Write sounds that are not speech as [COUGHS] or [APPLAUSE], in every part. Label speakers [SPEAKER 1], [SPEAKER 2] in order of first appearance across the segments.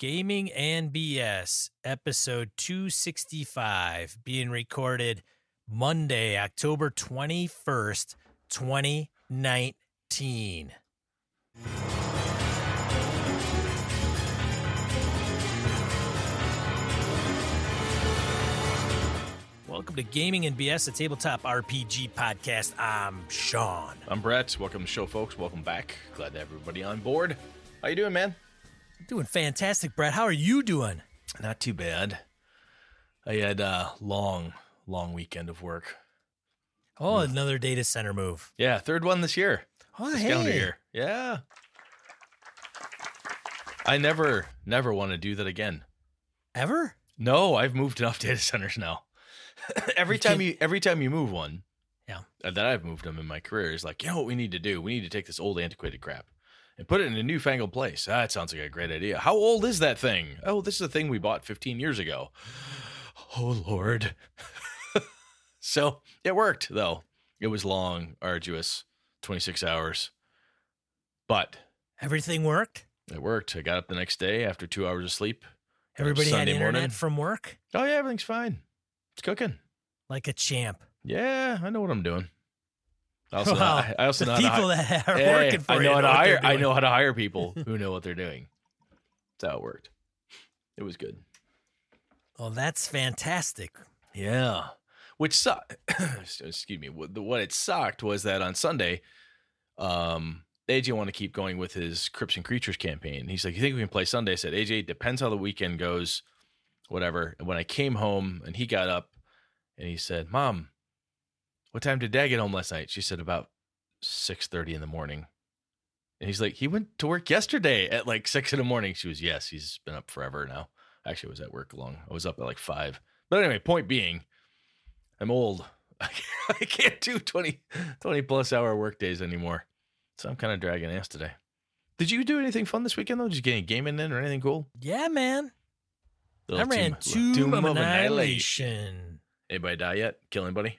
[SPEAKER 1] Gaming and BS, episode 265, being recorded Monday, October 21st, 2019. Welcome to Gaming and BS, a tabletop RPG podcast. I'm Sean.
[SPEAKER 2] I'm Brett. Welcome to the show, folks. Welcome back. Glad to have everybody on board. How you doing, man?
[SPEAKER 1] Doing fantastic, Brett. How are you doing?
[SPEAKER 2] Not too bad. I had a long, long weekend of work.
[SPEAKER 1] Oh, another data center move.
[SPEAKER 2] Yeah, third one this year.
[SPEAKER 1] Oh,
[SPEAKER 2] This calendar year. Yeah. I never, never want to do that again.
[SPEAKER 1] Ever?
[SPEAKER 2] No, I've moved enough [LAUGHS] data centers now. [LAUGHS] every
[SPEAKER 1] You
[SPEAKER 2] time
[SPEAKER 1] can't-
[SPEAKER 2] you, every time you move one,
[SPEAKER 1] Yeah.
[SPEAKER 2] uh, that I've moved them in my career is like, you know what we need to do? We need to take this old antiquated crap and put it in a newfangled place. Ah, That sounds like a great idea. How old is that thing? Oh, this is a thing we bought 15 years ago. Oh Lord. [LAUGHS] so it worked though. It was long, arduous, 26 hours, but
[SPEAKER 1] Everything worked?
[SPEAKER 2] it worked. I got up the next day after two hours of sleep.
[SPEAKER 1] Everybody
[SPEAKER 2] Sunday
[SPEAKER 1] had internet
[SPEAKER 2] morning.
[SPEAKER 1] from work?
[SPEAKER 2] Oh yeah, everything's fine. It's cooking.
[SPEAKER 1] Like a champ.
[SPEAKER 2] Yeah, I know what I'm doing. I also, know,
[SPEAKER 1] Wow.
[SPEAKER 2] I also know how to
[SPEAKER 1] people that are working for
[SPEAKER 2] I
[SPEAKER 1] you
[SPEAKER 2] know how to hire. I know how to hire [LAUGHS] people who know what they're doing. That's how it worked. It was good.
[SPEAKER 1] Well, that's fantastic.
[SPEAKER 2] Yeah, which sucked. [COUGHS] Excuse me. What, what it sucked was that on Sunday, um, AJ wanted to keep going with his Crips and Creatures campaign. He's like, "You think we can play Sunday?" I said, "AJ, depends how the weekend goes, whatever." And when I came home and he got up and he said, "Mom, what time did Dad get home last night?" She said, "About six thirty in the morning." And he's like, "He went to work yesterday at like six in the morning." She was, "Yes, he's been up forever now." Actually, I was at work long. I was up at like five. But anyway, point being, I'm old. [LAUGHS] I can't do 20, 20 plus hour work days anymore. So I'm kind of dragging ass today. Did you do anything fun this weekend though? Did you get any gaming in or anything cool?
[SPEAKER 1] Yeah, man. I
[SPEAKER 2] Little
[SPEAKER 1] ran
[SPEAKER 2] Tomb-
[SPEAKER 1] Tomb,
[SPEAKER 2] Tomb
[SPEAKER 1] of Annihilation.
[SPEAKER 2] Anybody die yet? Kill anybody?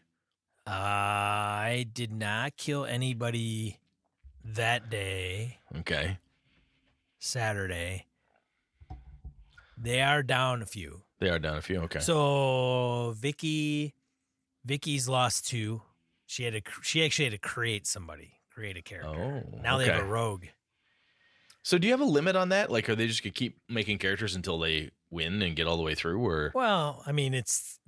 [SPEAKER 1] I did not kill anybody that day,
[SPEAKER 2] Okay.
[SPEAKER 1] Saturday. They are down a few.
[SPEAKER 2] They are down a few. Okay.
[SPEAKER 1] So Vicky, Vicky's lost two. She had to. She actually had to create somebody, create a character.
[SPEAKER 2] oh.
[SPEAKER 1] now they have a rogue.
[SPEAKER 2] So do you have a limit on that? Like, are they just gonna keep making characters until they win and get all the way through, or
[SPEAKER 1] Well, I mean, it's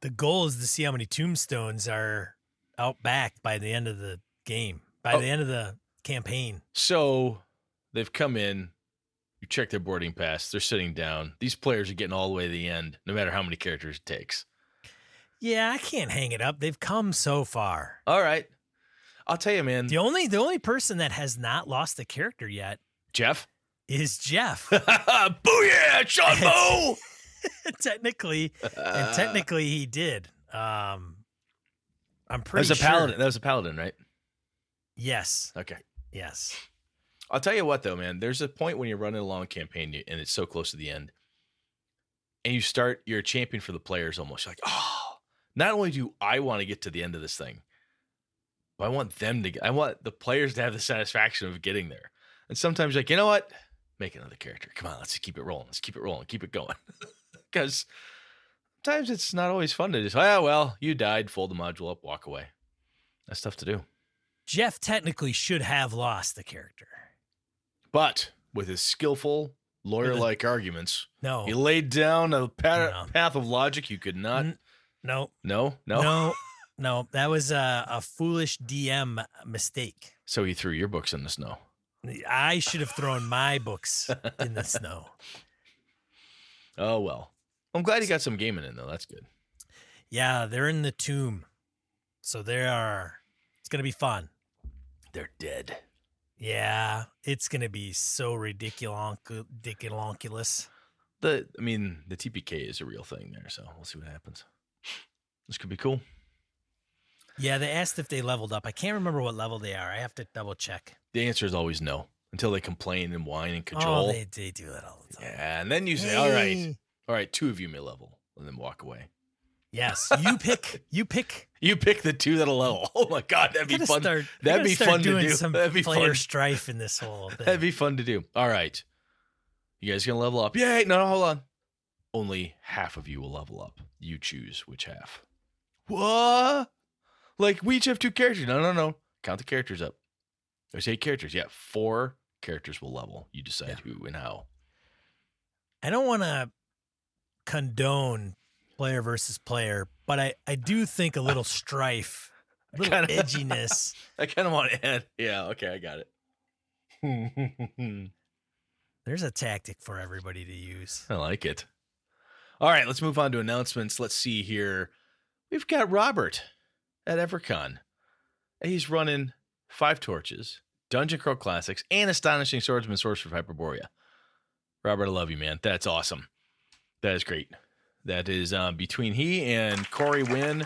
[SPEAKER 1] the goal is to see how many tombstones are out back by the end of the game, by
[SPEAKER 2] Oh.
[SPEAKER 1] the end of the campaign.
[SPEAKER 2] So they've come in, you check their boarding pass, they're sitting down. These players are getting all the way to the end, no matter how many characters it takes.
[SPEAKER 1] Yeah, I can't hang it up. They've come so far.
[SPEAKER 2] All right. I'll tell you, man.
[SPEAKER 1] The only the only person that has not lost a character yet
[SPEAKER 2] Jeff?
[SPEAKER 1] is Jeff. [LAUGHS]
[SPEAKER 2] Booyah, Sean [LAUGHS] Bo! [LAUGHS]
[SPEAKER 1] technically, and technically he did. Um, I'm
[SPEAKER 2] that
[SPEAKER 1] pretty
[SPEAKER 2] was a
[SPEAKER 1] sure.
[SPEAKER 2] paladin. That was a paladin, right?
[SPEAKER 1] Yes,
[SPEAKER 2] Okay.
[SPEAKER 1] yes.
[SPEAKER 2] I'll tell you what, though, man. There's a point when you're running a long campaign and it's so close to the end, and you start. You're a champion for the players almost. You're like, oh, not only do I want to get to the end of this thing, but I want them to. I want the players to have the satisfaction of getting there. And sometimes, you're like, you know what? Make another character. Come on, let's keep it rolling. Let's keep it rolling. Keep it going. [LAUGHS] Because sometimes it's not always fun to just, ah, well, you died. Fold the module up, walk away. That's tough to do.
[SPEAKER 1] Jeff technically should have lost the character.
[SPEAKER 2] But with his skillful, lawyer like [LAUGHS] arguments,
[SPEAKER 1] No,
[SPEAKER 2] he laid down a pa-
[SPEAKER 1] No.
[SPEAKER 2] path of logic you could not.
[SPEAKER 1] N- no,
[SPEAKER 2] No, no,
[SPEAKER 1] no, [LAUGHS] no. That was a, a foolish DM mistake.
[SPEAKER 2] So he threw your books in the snow.
[SPEAKER 1] I should have thrown my books in the [LAUGHS] snow.
[SPEAKER 2] Oh, well. I'm glad he got some gaming in, though. That's good.
[SPEAKER 1] Yeah, they're in the tomb, so they are. It's gonna be fun.
[SPEAKER 2] They're dead.
[SPEAKER 1] Yeah, it's gonna be so ridiculous.
[SPEAKER 2] The, I mean, the TPK is a real thing there, so we'll see what happens. This could be cool.
[SPEAKER 1] Yeah, they asked if they leveled up. I can't remember what level they are. I have to double check.
[SPEAKER 2] The answer is always no until they complain and whine and oh, cajole.
[SPEAKER 1] Oh, they, they do that all the time.
[SPEAKER 2] yeah, and then you say, "All right,
[SPEAKER 1] Hey.
[SPEAKER 2] All right, two of you may level," and then walk away.
[SPEAKER 1] Yes, you pick. [LAUGHS] You pick.
[SPEAKER 2] You pick the two that'll level. Oh my god, that'd be fun.
[SPEAKER 1] Start,
[SPEAKER 2] That'd be fun to do.
[SPEAKER 1] Some
[SPEAKER 2] That'd be
[SPEAKER 1] player
[SPEAKER 2] fun.
[SPEAKER 1] strife in this whole [LAUGHS] thing.
[SPEAKER 2] That'd be fun to do. All right. You guys gonna level up? Yay! No, no, hold on. Only half of you will level up. You choose which half. What? Like we each have two characters. No, no, no. Count the characters up. There's eight characters. Yeah, four characters will level. You decide who and how.
[SPEAKER 1] I don't want to condone player versus player, but I, I do think a little [LAUGHS] strife, a little
[SPEAKER 2] Kinda-
[SPEAKER 1] edginess. [LAUGHS]
[SPEAKER 2] I kind of want to end. Yeah, okay, I got it. [LAUGHS]
[SPEAKER 1] There's a tactic for everybody to use.
[SPEAKER 2] I like it. All right, let's move on to announcements. Let's see here. We've got Robert at Evercon. He's running Five Torches, Dungeon Crawl Classics, and Astonishing Swordsman Sorcerer of Hyperborea. Robert, I love you, man. That's awesome. That is great. That is um, between he and Corey Wynn,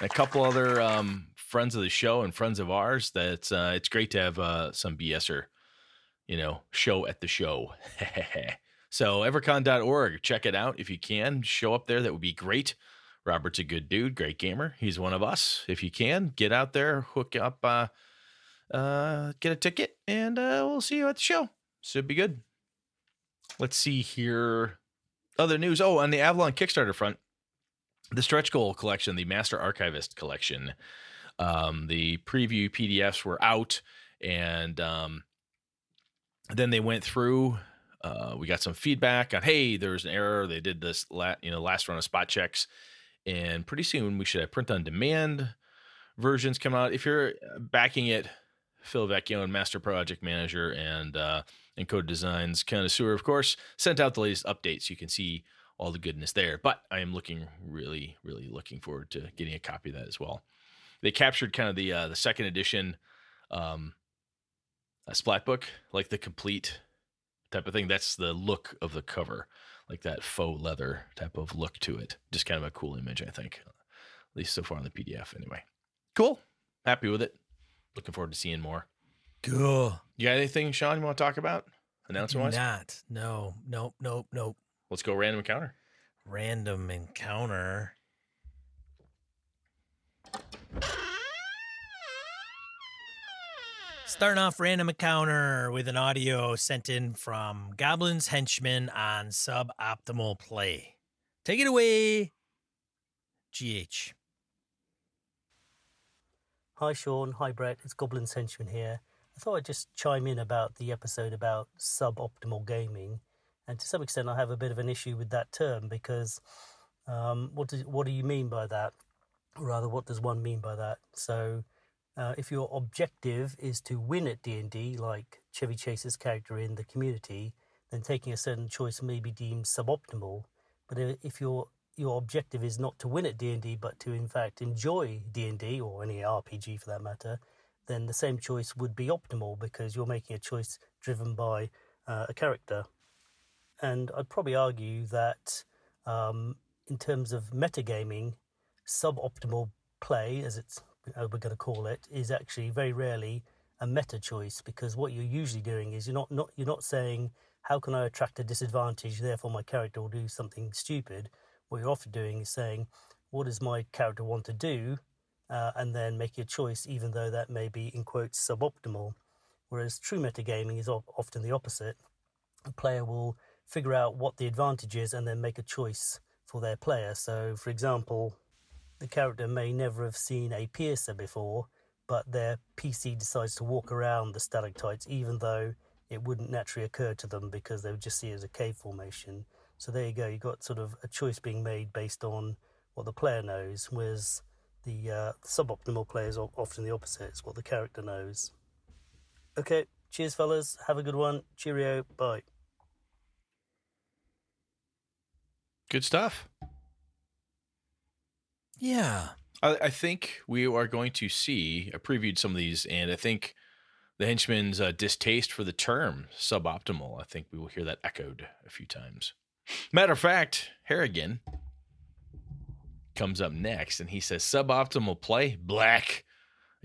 [SPEAKER 2] a couple other um, friends of the show and friends of ours. That's uh, it's great to have uh, some BSer, you know, show at the show. [LAUGHS] so evercon.org, check it out if you can. Show up there. That would be great. Robert's a good dude, great gamer. He's one of us. If you can, get out there, hook up, uh, uh, get a ticket, and uh, we'll see you at the show. Should be good. Let's see here. Other news. Oh, on the Avalon Kickstarter front, the stretch goal collection, the Master Archivist collection. Um, the preview PDFs were out, and um, then they went through. Uh, we got some feedback on, hey, there's an error. They did this, la- you know, last run of spot checks, and pretty soon we should have print on demand versions come out. If you're backing it, Phil Vecchione and Master Project Manager and uh, Encoded Designs connoisseur, of course, sent out the latest updates. You can see all the goodness there. But I am looking really, really looking forward to getting a copy of that as well. They captured kind of the uh, the second edition um, a splat book, like the complete type of thing. That's the look of the cover, like that faux leather type of look to it. Just kind of a cool image, I think. At least so far on the PDF, anyway. Cool. Happy with it. Looking forward to seeing more.
[SPEAKER 1] Cool.
[SPEAKER 2] You got anything, Sean, you want to talk about? Announcement wise?
[SPEAKER 1] Not. No. Nope. Nope. Nope.
[SPEAKER 2] Let's go random encounter.
[SPEAKER 1] Random encounter. Starting off random encounter with an audio sent in from Goblin's Henchman on Suboptimal Play. Take it away, GH.
[SPEAKER 3] Hi Sean, hi Brett, it's Goblin's Henchman here. I thought I'd just chime in about the episode about suboptimal gaming, and to some extent I have a bit of an issue with that term because um, what do what do you mean by that? Or rather, what does one mean by that? So, uh, if your objective is to win at D and D, like Chevy Chase's character in the Community, then taking a certain choice may be deemed suboptimal. But if your your objective is not to win at D&D but to in fact enjoy D&D or any RPG for that matter then the same choice would be optimal because you're making a choice driven by uh, a character and I'd probably argue that um, in terms of metagaming suboptimal play as it's as we're going to call it is actually very rarely a meta choice because what you're usually doing is you're not, not you're not saying how can I attract a disadvantage therefore my character will do something stupid what you're often doing is saying, what does my character want to do? Uh, and then making a choice, even though that may be, in quotes, suboptimal. Whereas true metagaming is of- often the opposite. A player will figure out what the advantage is and then make a choice for their player. So, for example, the character may never have seen a piercer before, but their PC decides to walk around the stalactites, even though it wouldn't naturally occur to them because they would just see it as a cave formation. So there you go. You've got sort of a choice being made based on what the player knows, whereas the uh, suboptimal player is o- often the opposite. It's what the character knows. Okay, cheers, fellas. Have a good one. Cheerio. Bye.
[SPEAKER 2] Good stuff.
[SPEAKER 1] Yeah.
[SPEAKER 2] I, I think we are going to see. I previewed some of these, and I think the henchman's uh, distaste for the term suboptimal. I think we will hear that echoed a few times. Matter of fact, Harrigan comes up next, and he says suboptimal play black.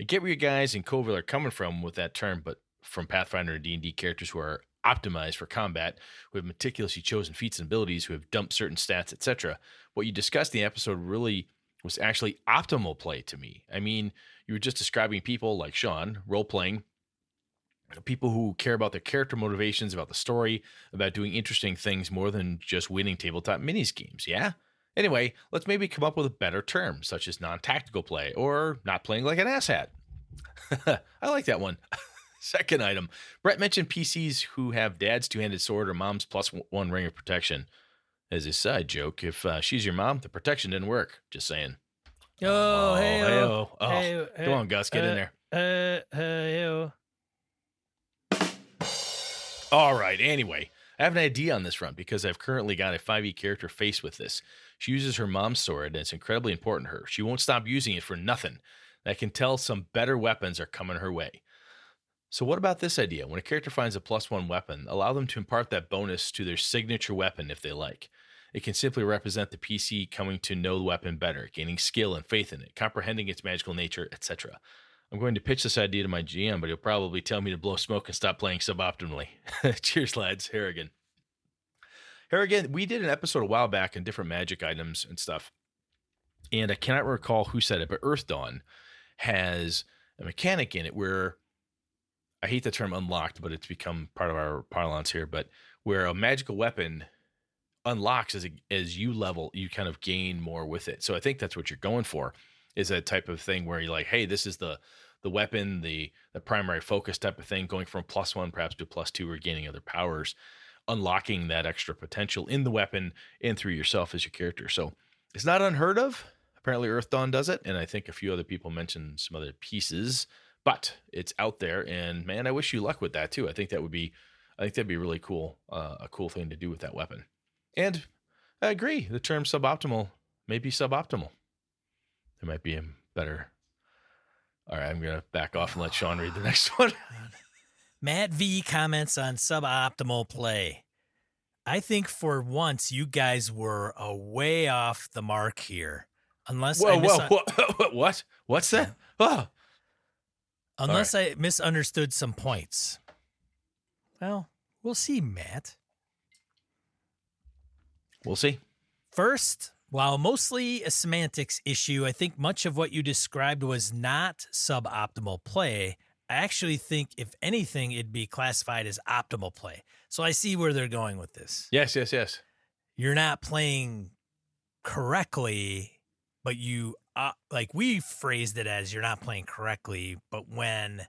[SPEAKER 2] I get where you guys in Coville are coming from with that term, but from Pathfinder and D and D characters who are optimized for combat, who have meticulously chosen feats and abilities, who have dumped certain stats, etc. What you discussed in the episode really was actually optimal play to me. I mean, you were just describing people like Sean role playing people who care about their character motivations, about the story, about doing interesting things more than just winning tabletop minis games. Yeah. Anyway, let's maybe come up with a better term, such as non-tactical play or not playing like an asshat. [LAUGHS] I like that one. [LAUGHS] Second item. Brett mentioned PCs who have dad's two-handed sword or mom's plus one ring of protection. As a side joke, if uh, she's your mom, the protection didn't work. Just saying.
[SPEAKER 1] Oh, hey,
[SPEAKER 2] hey-o. oh, come on, Gus, get
[SPEAKER 1] uh,
[SPEAKER 2] in there.
[SPEAKER 1] Uh, hey,
[SPEAKER 2] All right. Anyway, I have an idea on this front because I've currently got a 5e character faced with this. She uses her mom's sword, and it's incredibly important to her. She won't stop using it for nothing. I can tell some better weapons are coming her way. So, what about this idea? When a character finds a plus one weapon, allow them to impart that bonus to their signature weapon if they like. It can simply represent the PC coming to know the weapon better, gaining skill and faith in it, comprehending its magical nature, etc. I'm going to pitch this idea to my GM, but he'll probably tell me to blow smoke and stop playing suboptimally. [LAUGHS] Cheers, lads. Harrigan. Harrigan, we did an episode a while back on different magic items and stuff. And I cannot recall who said it, but Earthdawn has a mechanic in it where I hate the term unlocked, but it's become part of our parlance here, but where a magical weapon unlocks as as you level, you kind of gain more with it. So I think that's what you're going for is a type of thing where you're like, hey, this is the the weapon, the the primary focus type of thing, going from plus one perhaps to plus two or gaining other powers, unlocking that extra potential in the weapon and through yourself as your character. So it's not unheard of. Apparently Earthdawn does it, and I think a few other people mentioned some other pieces, but it's out there. And man, I wish you luck with that too. I think that would be, I think that'd be really cool, uh, a cool thing to do with that weapon. And I agree, the term suboptimal may be suboptimal there might be a better. All right, I'm gonna back off and let Sean read the next one. [LAUGHS]
[SPEAKER 1] Matt V comments on suboptimal play. I think for once you guys were a way off the mark here. Unless
[SPEAKER 2] whoa,
[SPEAKER 1] I mis-
[SPEAKER 2] whoa, [LAUGHS] whoa, what? What's that? Oh.
[SPEAKER 1] Unless right. I misunderstood some points. Well, we'll see, Matt.
[SPEAKER 2] We'll see.
[SPEAKER 1] First, while mostly a semantics issue, I think much of what you described was not suboptimal play. I actually think, if anything, it'd be classified as optimal play. So I see where they're going with this.
[SPEAKER 2] Yes, yes, yes.
[SPEAKER 1] You're not playing correctly, but you, uh, like we phrased it as you're not playing correctly, but when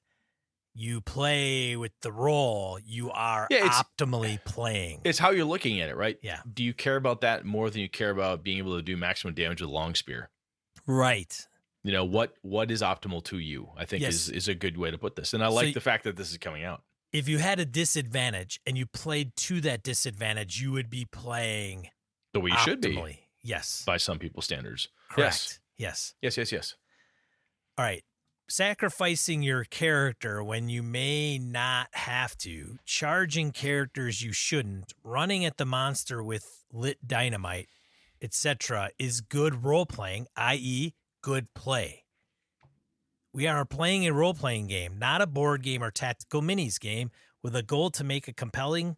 [SPEAKER 1] you play with the role, you are yeah, optimally playing.
[SPEAKER 2] It's how you're looking at it, right?
[SPEAKER 1] Yeah.
[SPEAKER 2] Do you care about that more than you care about being able to do maximum damage with long spear?
[SPEAKER 1] Right.
[SPEAKER 2] You know what what is optimal to you? I think yes. is is a good way to put this. And I like so the fact that this is coming out.
[SPEAKER 1] If you had a disadvantage and you played to that disadvantage, you would be playing
[SPEAKER 2] the way you optimally. should be.
[SPEAKER 1] Yes.
[SPEAKER 2] By some people's standards.
[SPEAKER 1] Correct. Yes.
[SPEAKER 2] Yes, yes, yes.
[SPEAKER 1] All right sacrificing your character when you may not have to, charging characters you shouldn't, running at the monster with lit dynamite, etc., is good role playing, i.e., good play. We are playing a role playing game, not a board game or tactical minis game, with a goal to make a compelling,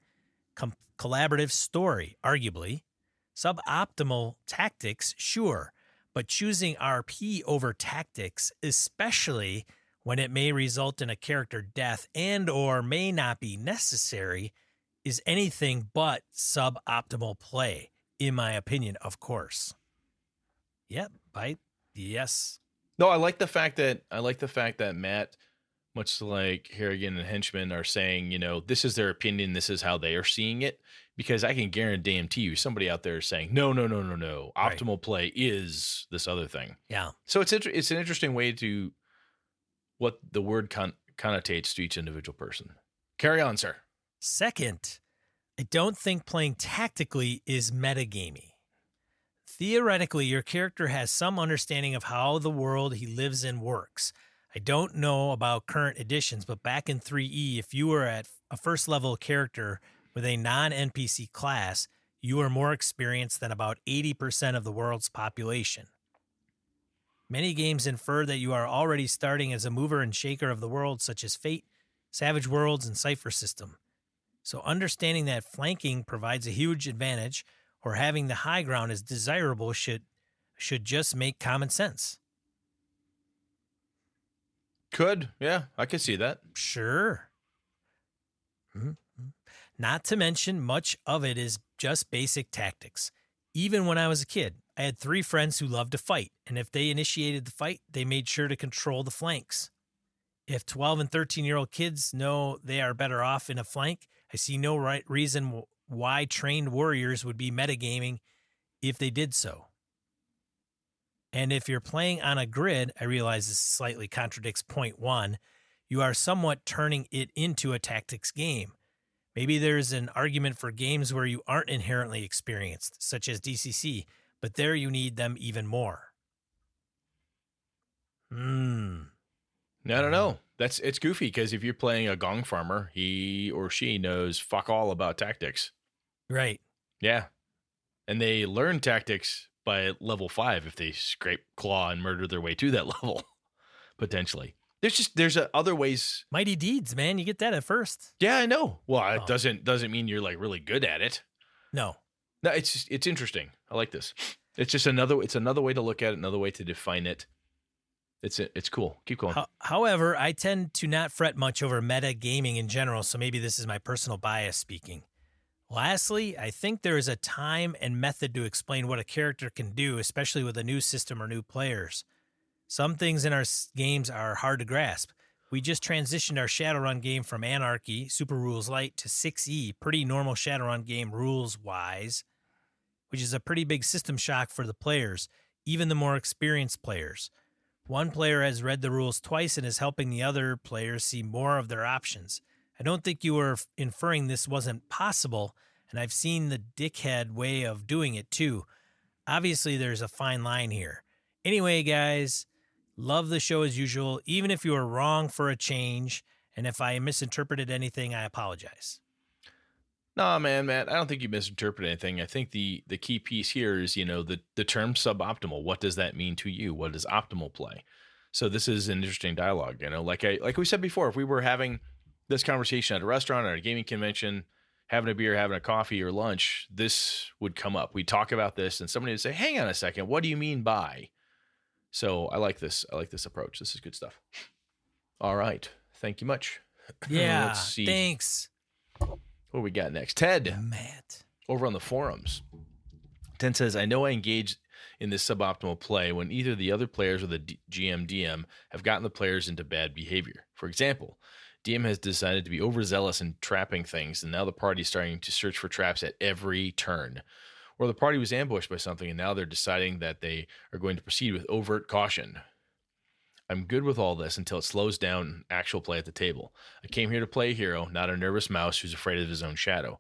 [SPEAKER 1] com- collaborative story, arguably. Suboptimal tactics, sure but choosing RP over tactics, especially when it may result in a character death and or may not be necessary, is anything but suboptimal play, in my opinion, of course. Yep, bite. Yes.
[SPEAKER 2] No, I like the fact that I like the fact that Matt much like Harrigan and Henchman are saying, you know, this is their opinion, this is how they are seeing it. Because I can guarantee you, somebody out there is saying, no, no, no, no, no. Optimal right. play is this other thing.
[SPEAKER 1] Yeah.
[SPEAKER 2] So it's inter- it's an interesting way to what the word con- connotates to each individual person. Carry on, sir.
[SPEAKER 1] Second, I don't think playing tactically is metagamey. Theoretically, your character has some understanding of how the world he lives in works I don't know about current editions, but back in 3E, if you were at a first level character with a non NPC class, you are more experienced than about 80% of the world's population. Many games infer that you are already starting as a mover and shaker of the world, such as Fate, Savage Worlds, and Cypher System. So, understanding that flanking provides a huge advantage or having the high ground is desirable should, should just make common sense.
[SPEAKER 2] Could. Yeah, I could see that.
[SPEAKER 1] Sure. Hmm? Not to mention, much of it is just basic tactics. Even when I was a kid, I had three friends who loved to fight, and if they initiated the fight, they made sure to control the flanks. If 12 and 13 year old kids know they are better off in a flank, I see no right reason why trained warriors would be metagaming if they did so. And if you're playing on a grid, I realize this slightly contradicts point one, you are somewhat turning it into a tactics game. Maybe there's an argument for games where you aren't inherently experienced, such as DCC, but there you need them even more. Hmm.
[SPEAKER 2] I don't know. That's it's goofy because if you're playing a gong farmer, he or she knows fuck all about tactics.
[SPEAKER 1] Right.
[SPEAKER 2] Yeah. And they learn tactics by level five if they scrape claw and murder their way to that [LAUGHS] level, potentially. There's just there's uh, other ways.
[SPEAKER 1] Mighty deeds, man. You get that at first.
[SPEAKER 2] Yeah, I know. Well, it
[SPEAKER 1] Oh.
[SPEAKER 2] doesn't doesn't mean you're like really good at it.
[SPEAKER 1] No.
[SPEAKER 2] No, it's just, it's interesting. I like this. It's just another it's another way to look at it, another way to define it. It's it's cool. Keep going.
[SPEAKER 1] However, I tend to not fret much over meta gaming in general, so maybe this is my personal bias speaking. Lastly, I think there is a time and method to explain what a character can do, especially with a new system or new players. Some things in our games are hard to grasp. We just transitioned our Shadowrun game from Anarchy, Super Rules Light, to 6E, pretty normal Shadowrun game rules wise, which is a pretty big system shock for the players, even the more experienced players. One player has read the rules twice and is helping the other players see more of their options. I don't think you were inferring this wasn't possible, and I've seen the dickhead way of doing it too. Obviously, there's a fine line here. Anyway, guys, love the show as usual, even if you are wrong for a change. And if I misinterpreted anything, I apologize.
[SPEAKER 2] No, man, Matt, I don't think you misinterpreted anything. I think the the key piece here is, you know, the the term suboptimal. What does that mean to you? What does optimal play? So this is an interesting dialogue. You know, like I like we said before, if we were having this conversation at a restaurant or a gaming convention, having a beer, having a coffee or lunch, this would come up. We'd talk about this, and somebody would say, "Hang on a second, what do you mean by?" So I like this. I like this approach. This is good stuff. All right, thank you much. [CLEARS THROAT]
[SPEAKER 1] Yeah,
[SPEAKER 2] Let's see.
[SPEAKER 1] thanks,
[SPEAKER 2] What we got next? Ted
[SPEAKER 1] Matt.
[SPEAKER 2] over on the forums. Ted says, I know I engaged in this suboptimal play when either the other players or the D- GM DM have gotten the players into bad behavior. For example, DM has decided to be overzealous in trapping things, and now the party is starting to search for traps at every turn. Or the party was ambushed by something, and now they're deciding that they are going to proceed with overt caution. I'm good with all this until it slows down actual play at the table. I came here to play a hero, not a nervous mouse who's afraid of his own shadow.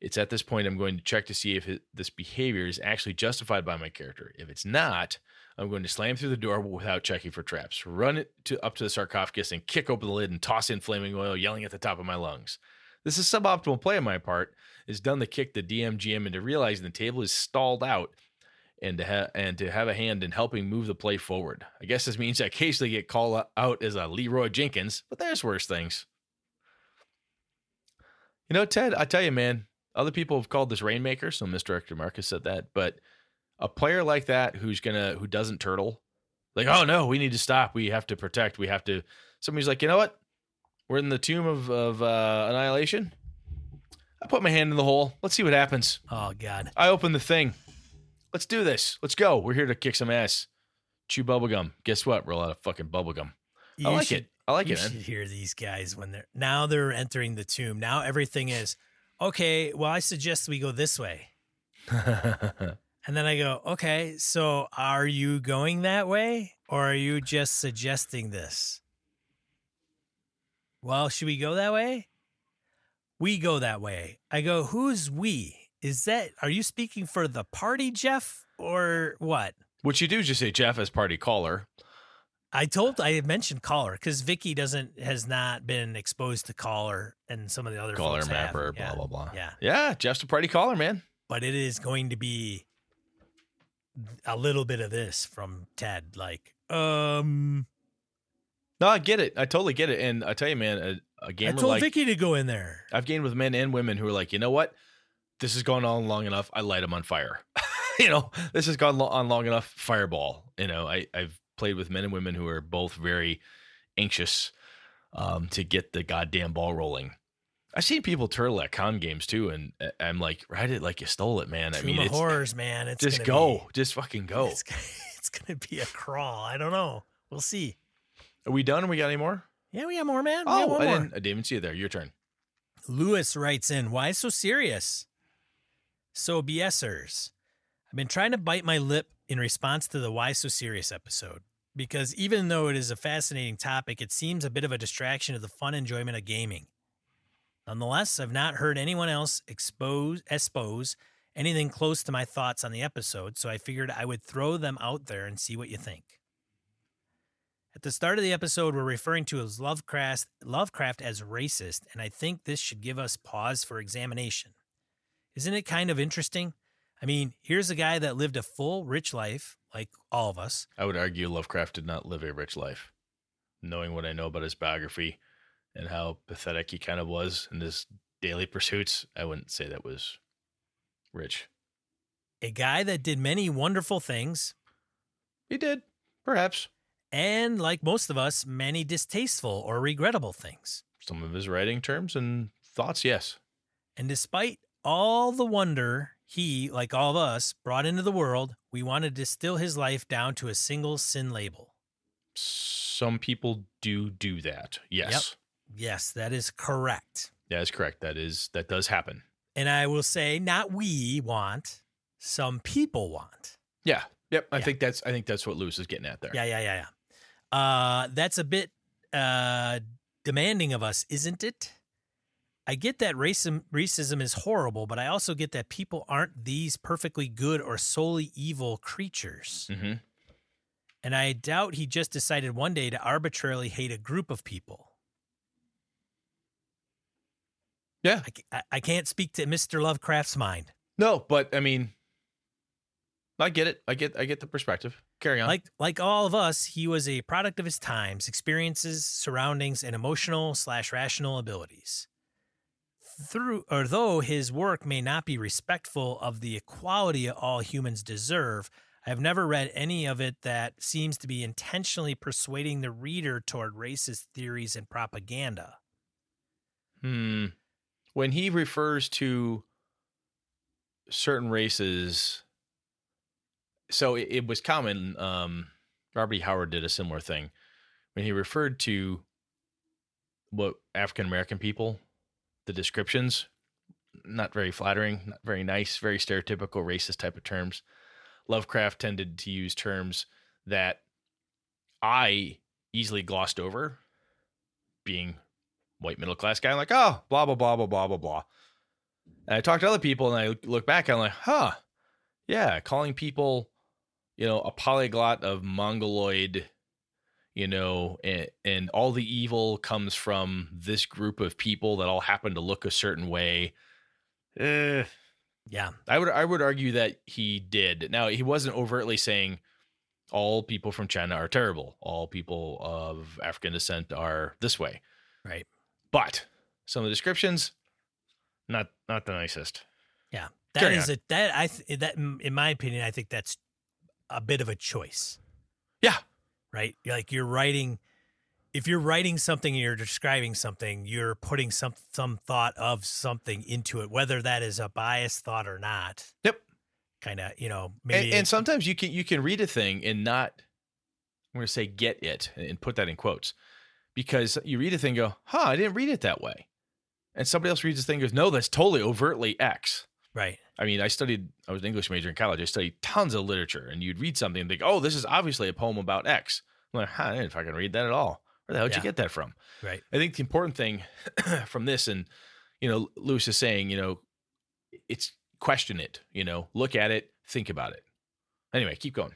[SPEAKER 2] It's at this point I'm going to check to see if it, this behavior is actually justified by my character. If it's not, I'm going to slam through the door without checking for traps, run it to up to the sarcophagus, and kick open the lid and toss in flaming oil, yelling at the top of my lungs. This is suboptimal play on my part. It's done to kick the DM GM into realizing the table is stalled out and to have and to have a hand in helping move the play forward. I guess this means I occasionally get called out as a Leeroy Jenkins, but there's worse things. You know, Ted, I tell you, man, other people have called this Rainmaker, so Misdirector Marcus said that, but a player like that who's gonna who doesn't turtle, like, oh no, we need to stop. We have to protect. We have to. Somebody's like, you know what? We're in the tomb of of uh, annihilation. I put my hand in the hole. Let's see what happens.
[SPEAKER 1] Oh God.
[SPEAKER 2] I open the thing. Let's do this. Let's go. We're here to kick some ass. Chew bubblegum. Guess what? We're a lot of fucking bubblegum. I like
[SPEAKER 1] should-
[SPEAKER 2] it. I like
[SPEAKER 1] you
[SPEAKER 2] it,
[SPEAKER 1] should
[SPEAKER 2] man.
[SPEAKER 1] hear these guys when they're now they're entering the tomb. Now everything is okay. Well, I suggest we go this way, [LAUGHS] and then I go, okay. So are you going that way, or are you just suggesting this? Well, should we go that way? We go that way. I go, who's we? Is that are you speaking for the party, Jeff, or what?
[SPEAKER 2] what you do is just say Jeff as party caller.
[SPEAKER 1] I told I mentioned caller because Vicky doesn't has not been exposed to caller and some of the other
[SPEAKER 2] Caller mapper,
[SPEAKER 1] Yeah.
[SPEAKER 2] blah blah blah.
[SPEAKER 1] Yeah,
[SPEAKER 2] Yeah, Jeff's a party caller, man.
[SPEAKER 1] but it is going to be a little bit of this from Ted. Like, um,
[SPEAKER 2] No, I get it. I totally get it. And I tell you, man, a, a gamer I
[SPEAKER 1] told
[SPEAKER 2] like
[SPEAKER 1] Vicky to go in there.
[SPEAKER 2] I've gained with men and women who are like, you know what? This has gone on long enough. I light them on fire. [LAUGHS] you know, this has gone on long enough. Fireball. You know, I, I've played with men and women who are both very anxious um, to get the goddamn ball rolling. I've seen people turtle at con games too, and uh, I'm like, ride it like you stole it, man. I
[SPEAKER 1] Tomb
[SPEAKER 2] mean, it's,
[SPEAKER 1] horrors, man. It's
[SPEAKER 2] just go,
[SPEAKER 1] be-
[SPEAKER 2] just fucking go.
[SPEAKER 1] It's, it's [LAUGHS] gonna be a crawl. I don't know. We'll see.
[SPEAKER 2] Are we done? We got any more?
[SPEAKER 1] Yeah, we got more, man. We got
[SPEAKER 2] Oh,
[SPEAKER 1] one
[SPEAKER 2] I
[SPEAKER 1] more.
[SPEAKER 2] didn't, I didn't even see it there. Your turn.
[SPEAKER 1] Lewis writes in, Why so serious? So, BSers, I've been trying to bite my lip in response to the Why So Serious episode because even though it is a fascinating topic, it seems a bit of a distraction of the fun enjoyment of gaming. Nonetheless, I've not heard anyone else expose, expose anything close to my thoughts on the episode, so I figured I would throw them out there and see what you think. At the start of the episode, we're referring to as Lovecraft, Lovecraft as racist, and I think this should give us pause for examination. Isn't it kind of interesting? I mean, here's a guy that lived a full, rich life, like all of us.
[SPEAKER 2] I would argue Lovecraft did not live a rich life. Knowing what I know about his biography and how pathetic he kind of was in his daily pursuits, I wouldn't say that was rich.
[SPEAKER 1] A guy that did many wonderful things,
[SPEAKER 2] He did, perhaps.
[SPEAKER 1] And like most of us, many distasteful or regrettable things.
[SPEAKER 2] Some of his writing terms and thoughts, yes.
[SPEAKER 1] And despite all the wonder he, like all of us, brought into the world, we want to distill his life down to a single sin label.
[SPEAKER 2] Some people do do that. Yes.
[SPEAKER 1] Yes, that is correct.
[SPEAKER 2] That is correct. That is that does happen.
[SPEAKER 1] And I will say, not we want, some people want.
[SPEAKER 2] Yeah. Yep. I
[SPEAKER 1] Yeah.
[SPEAKER 2] think that's I think that's what Lewis is getting at there.
[SPEAKER 1] Yeah, yeah, yeah, yeah. Uh, that's a bit uh, demanding of us, isn't it? I get that racism, racism is horrible, but I also get that people aren't these perfectly good or solely evil creatures.
[SPEAKER 2] hmm
[SPEAKER 1] And I doubt he just decided one day to arbitrarily hate a group of people.
[SPEAKER 2] Yeah.
[SPEAKER 1] I, I- I can't speak to Mr. Lovecraft's mind.
[SPEAKER 2] No, but I mean I get it. I get I get the perspective. Carry on.
[SPEAKER 1] Like like all of us, he was a product of his times, experiences, surroundings, and emotional slash rational abilities. Through or though his work may not be respectful of the equality all humans deserve, I have never read any of it that seems to be intentionally persuading the reader toward racist theories and propaganda.
[SPEAKER 2] Hmm. When he refers to certain races, so it, it was common. Um, Robert E. Howard did a similar thing when he referred to what African American people, the descriptions, not very flattering, not very nice, very stereotypical racist type of terms. Lovecraft tended to use terms that I easily glossed over, being white middle class guy. I'm like, oh, blah blah blah blah blah blah blah. And I talk to other people, and I look back, and I'm like, huh, yeah, calling people, you know, a polyglot of mongoloid, you know, and, and all the evil comes from this group of people that all happen to look a certain way. Eh,
[SPEAKER 1] Yeah.
[SPEAKER 2] I would I would argue that he did. Now he wasn't overtly saying all people from China are terrible. All people of African descent are this way.
[SPEAKER 1] Right.
[SPEAKER 2] But some of the descriptions, not not the nicest.
[SPEAKER 1] Yeah. That
[SPEAKER 2] Carry
[SPEAKER 1] is
[SPEAKER 2] on.
[SPEAKER 1] a that I th- that in my opinion, I think that's a bit of a choice.
[SPEAKER 2] Yeah.
[SPEAKER 1] right? Like you're writing, if you're writing something and you're describing something, you're putting some some thought of something into it, whether that is a biased thought or not.
[SPEAKER 2] Yep.
[SPEAKER 1] Kind of, you know,
[SPEAKER 2] And,
[SPEAKER 1] maybe.
[SPEAKER 2] and
[SPEAKER 1] it-
[SPEAKER 2] sometimes you can you can read a thing and not I'm going to say get it and put that in quotes because you read a thing and go, "Huh, I didn't read it that way." And somebody else reads the thing and goes, "No, that's totally overtly X."
[SPEAKER 1] right.
[SPEAKER 2] I mean, I studied, I was an English major in college. I studied tons of literature, and you'd read something and think, oh, this is obviously a poem about X. I'm like, huh, I didn't fucking read that at all. Where the hell did
[SPEAKER 1] Yeah.
[SPEAKER 2] you get that from?
[SPEAKER 1] Right.
[SPEAKER 2] I think the important thing [CLEARS THROAT] from this, and, you know, Lewis is saying, you know, it's question it, you know, look at it, think about it. Anyway, keep going.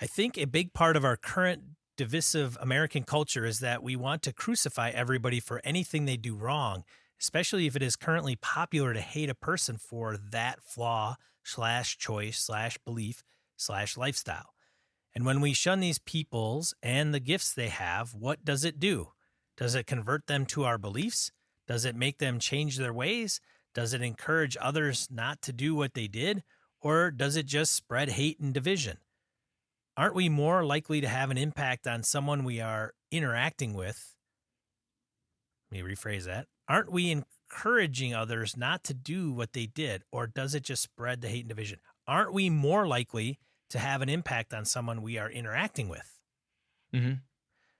[SPEAKER 1] I think a big part of our current divisive American culture is that we want to crucify everybody for anything they do wrong, especially if it is currently popular to hate a person for that flaw slash choice slash belief slash lifestyle. And when we shun these peoples and the gifts they have, what does it do? Does it convert them to our beliefs? Does it make them change their ways? Does it encourage others not to do what they did? Or does it just spread hate and division? aren't we more likely to have an impact on someone we are interacting with? Let me rephrase that. Aren't we encouraging others not to do what they did, or does it just spread the hate and division? Aren't we more likely to have an impact on someone we are interacting with?
[SPEAKER 2] Mm-hmm.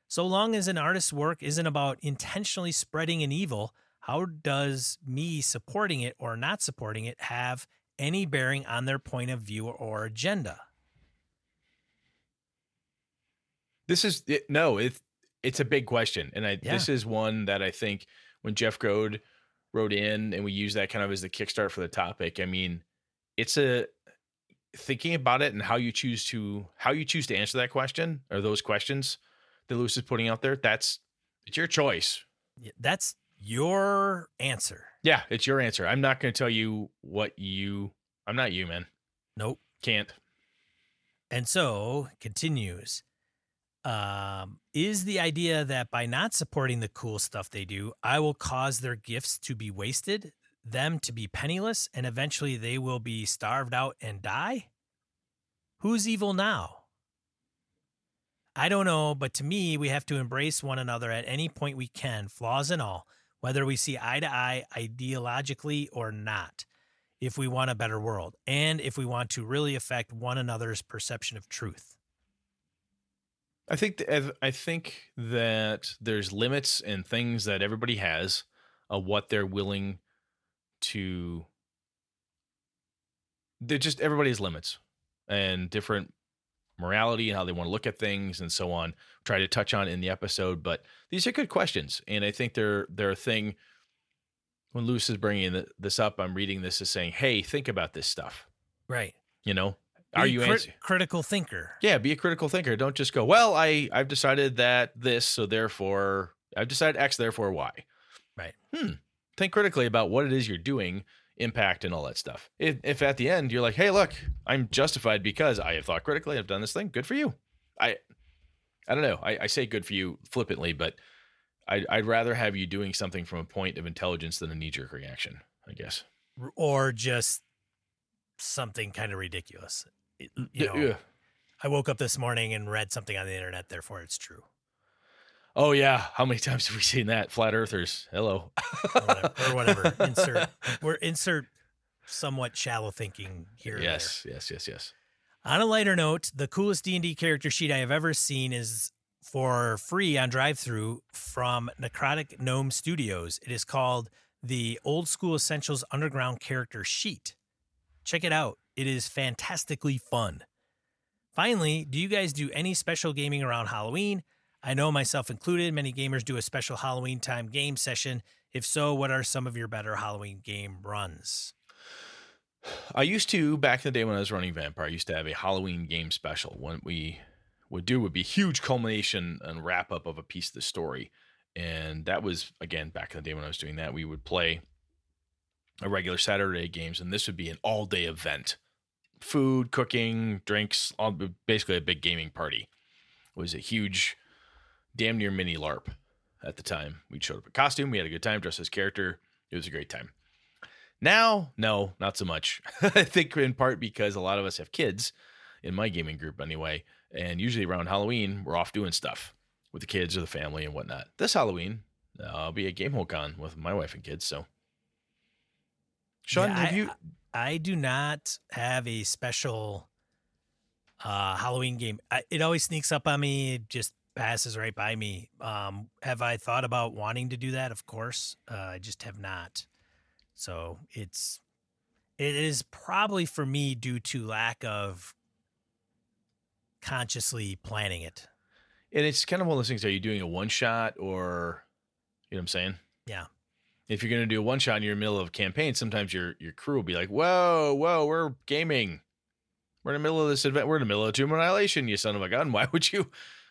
[SPEAKER 1] So long as an artist's work isn't about intentionally spreading an evil, how does me supporting it or not supporting it have any bearing on their point of view or agenda?
[SPEAKER 2] This is it, no, it's it's a big question, and I
[SPEAKER 1] Yeah.
[SPEAKER 2] this is one that I think when Jeff Grode wrote in and we use that kind of as the kickstart for the topic. I mean, it's a thinking about it and how you choose to how you choose to answer that question or those questions that Lewis is putting out there. That's it's your choice.
[SPEAKER 1] That's your answer.
[SPEAKER 2] Yeah, it's your answer. I'm not going to tell you what you. I'm not you, man.
[SPEAKER 1] Nope.
[SPEAKER 2] Can't.
[SPEAKER 1] And so continues. Um, is the idea that by not supporting the cool stuff they do, I will cause their gifts to be wasted, them to be penniless, and eventually they will be starved out and die? Who's evil now? I don't know, but to me, we have to embrace one another at any point we can, flaws and all, whether we see eye to eye ideologically or not, if we want a better world, and if we want to really affect one another's perception of truth.
[SPEAKER 2] I think th- I think that there's limits and things that everybody has of what they're willing to. They're just everybody has limits and different morality and how they want to look at things and so on. Try to touch on in the episode, but these are good questions, and I think they're they're a thing. When Lewis is bringing this up, I'm reading this as saying, "Hey, think about this stuff."
[SPEAKER 1] Right.
[SPEAKER 2] You know, are you
[SPEAKER 1] crit- critical thinker?
[SPEAKER 2] Yeah, be a critical thinker. Don't just go, well, I I've decided that this, so therefore I've decided X, therefore Y.
[SPEAKER 1] Right.
[SPEAKER 2] Hmm. Think critically about what it is you're doing, impact, and all that stuff. If, if at the end you're like, hey, look, I'm justified because I have thought critically, I've done this thing. Good for you. I I don't know. I, I say good for you flippantly, but I'd, I'd rather have you doing something from a point of intelligence than a knee jerk reaction. I guess.
[SPEAKER 1] Or just something kind of ridiculous. You know,
[SPEAKER 2] Yeah.
[SPEAKER 1] I woke up this morning and read something on the internet, therefore it's true.
[SPEAKER 2] Oh yeah. How many times have we seen that? Flat earthers. Hello.
[SPEAKER 1] Or whatever. or whatever. [LAUGHS] Insert we're insert somewhat shallow thinking here.
[SPEAKER 2] yes. Yes. Yes. Yes.
[SPEAKER 1] On a lighter note, the coolest D&D character sheet I have ever seen is for free on drive-through from Necrotic Gnome Studios. It is called the Old School Essentials Underground Character Sheet. Check it out. It is fantastically fun. Finally, do you guys do any special gaming around Halloween? I know myself included, many gamers do a special Halloween time game session. If so, what are some of your better Halloween game runs?
[SPEAKER 2] I used to back in the day when I was running Vampire. I used to have a Halloween game special. What we would do would be huge culmination and wrap up of a piece of the story, and that was again back in the day when I was doing that. We would play a regular Saturday games, and this would be an all day event: food, cooking, drinks, all basically a big gaming party. It was a huge, damn near mini LARP at the time. We showed up in costume, we had a good time, dressed as character. It was a great time. Now, no, not so much. [LAUGHS] I think in part because a lot of us have kids in my gaming group anyway. And usually around Halloween, we're off doing stuff with the kids or the family and whatnot. This Halloween, I'll be at GameHoleCon with my wife and kids. So, Sean,
[SPEAKER 1] Yeah,
[SPEAKER 2] have
[SPEAKER 1] I-
[SPEAKER 2] you?
[SPEAKER 1] I do not have a special uh, Halloween game. I, it always sneaks up on me. It just passes right by me. Um, have I thought about wanting to do that? Of course, uh, I just have not. So it's it is probably for me due to lack of consciously planning it.
[SPEAKER 2] And it's kind of one of those things. Are you doing a one shot or, you know what I'm saying?
[SPEAKER 1] Yeah.
[SPEAKER 2] If you're going to do a one shot and you're in the middle of a campaign, sometimes your your crew will be like, whoa, whoa, we're gaming. We're in the middle of this event. We're in the middle of Tomb Annihilation, you son of a gun. [LAUGHS] Why would you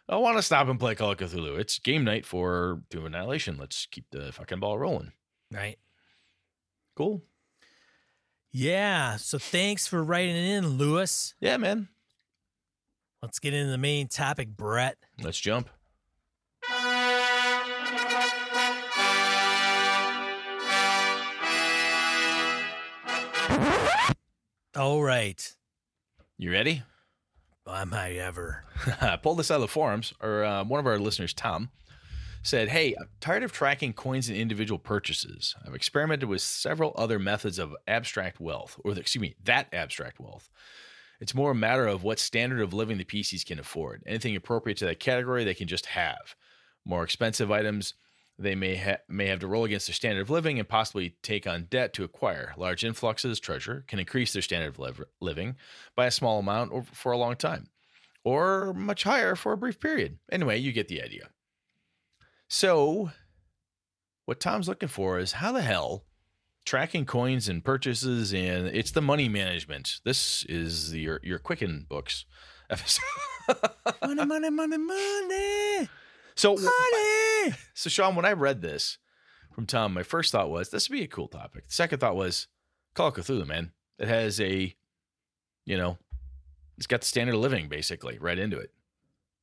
[SPEAKER 2] I want to stop and play Call of Cthulhu? It's game night for Tomb Annihilation. Let's keep the fucking ball rolling.
[SPEAKER 1] Right.
[SPEAKER 2] Cool.
[SPEAKER 1] Yeah. So thanks for writing in, Lewis.
[SPEAKER 2] Yeah, man.
[SPEAKER 1] Let's get into the main topic, Brett.
[SPEAKER 2] Let's jump.
[SPEAKER 1] All right.
[SPEAKER 2] You ready?
[SPEAKER 1] Am I ever? [LAUGHS]
[SPEAKER 2] I pulled this out of the forums, or uh, one of our listeners, Tom, said, Hey, I'm tired of tracking coins and individual purchases. I've experimented with several other methods of abstract wealth, or the, excuse me, that abstract wealth. It's more a matter of what standard of living the PCs can afford. Anything appropriate to that category, they can just have. More expensive items, they may ha- may have to roll against their standard of living and possibly take on debt to acquire. Large influxes, treasure, can increase their standard of liv- living by a small amount or for a long time, or much higher for a brief period. Anyway, you get the idea. So, what Tom's looking for is how the hell tracking coins and purchases and it's the money management. This is the, your your Quicken books episode.
[SPEAKER 1] money, money, money, money,
[SPEAKER 2] so
[SPEAKER 1] money.
[SPEAKER 2] so Sean, when I read this from Tom, my first thought was this would be a cool topic. The second thought was Call of Cthulhu, man. It has a, you know, it's got the standard of living basically right into it.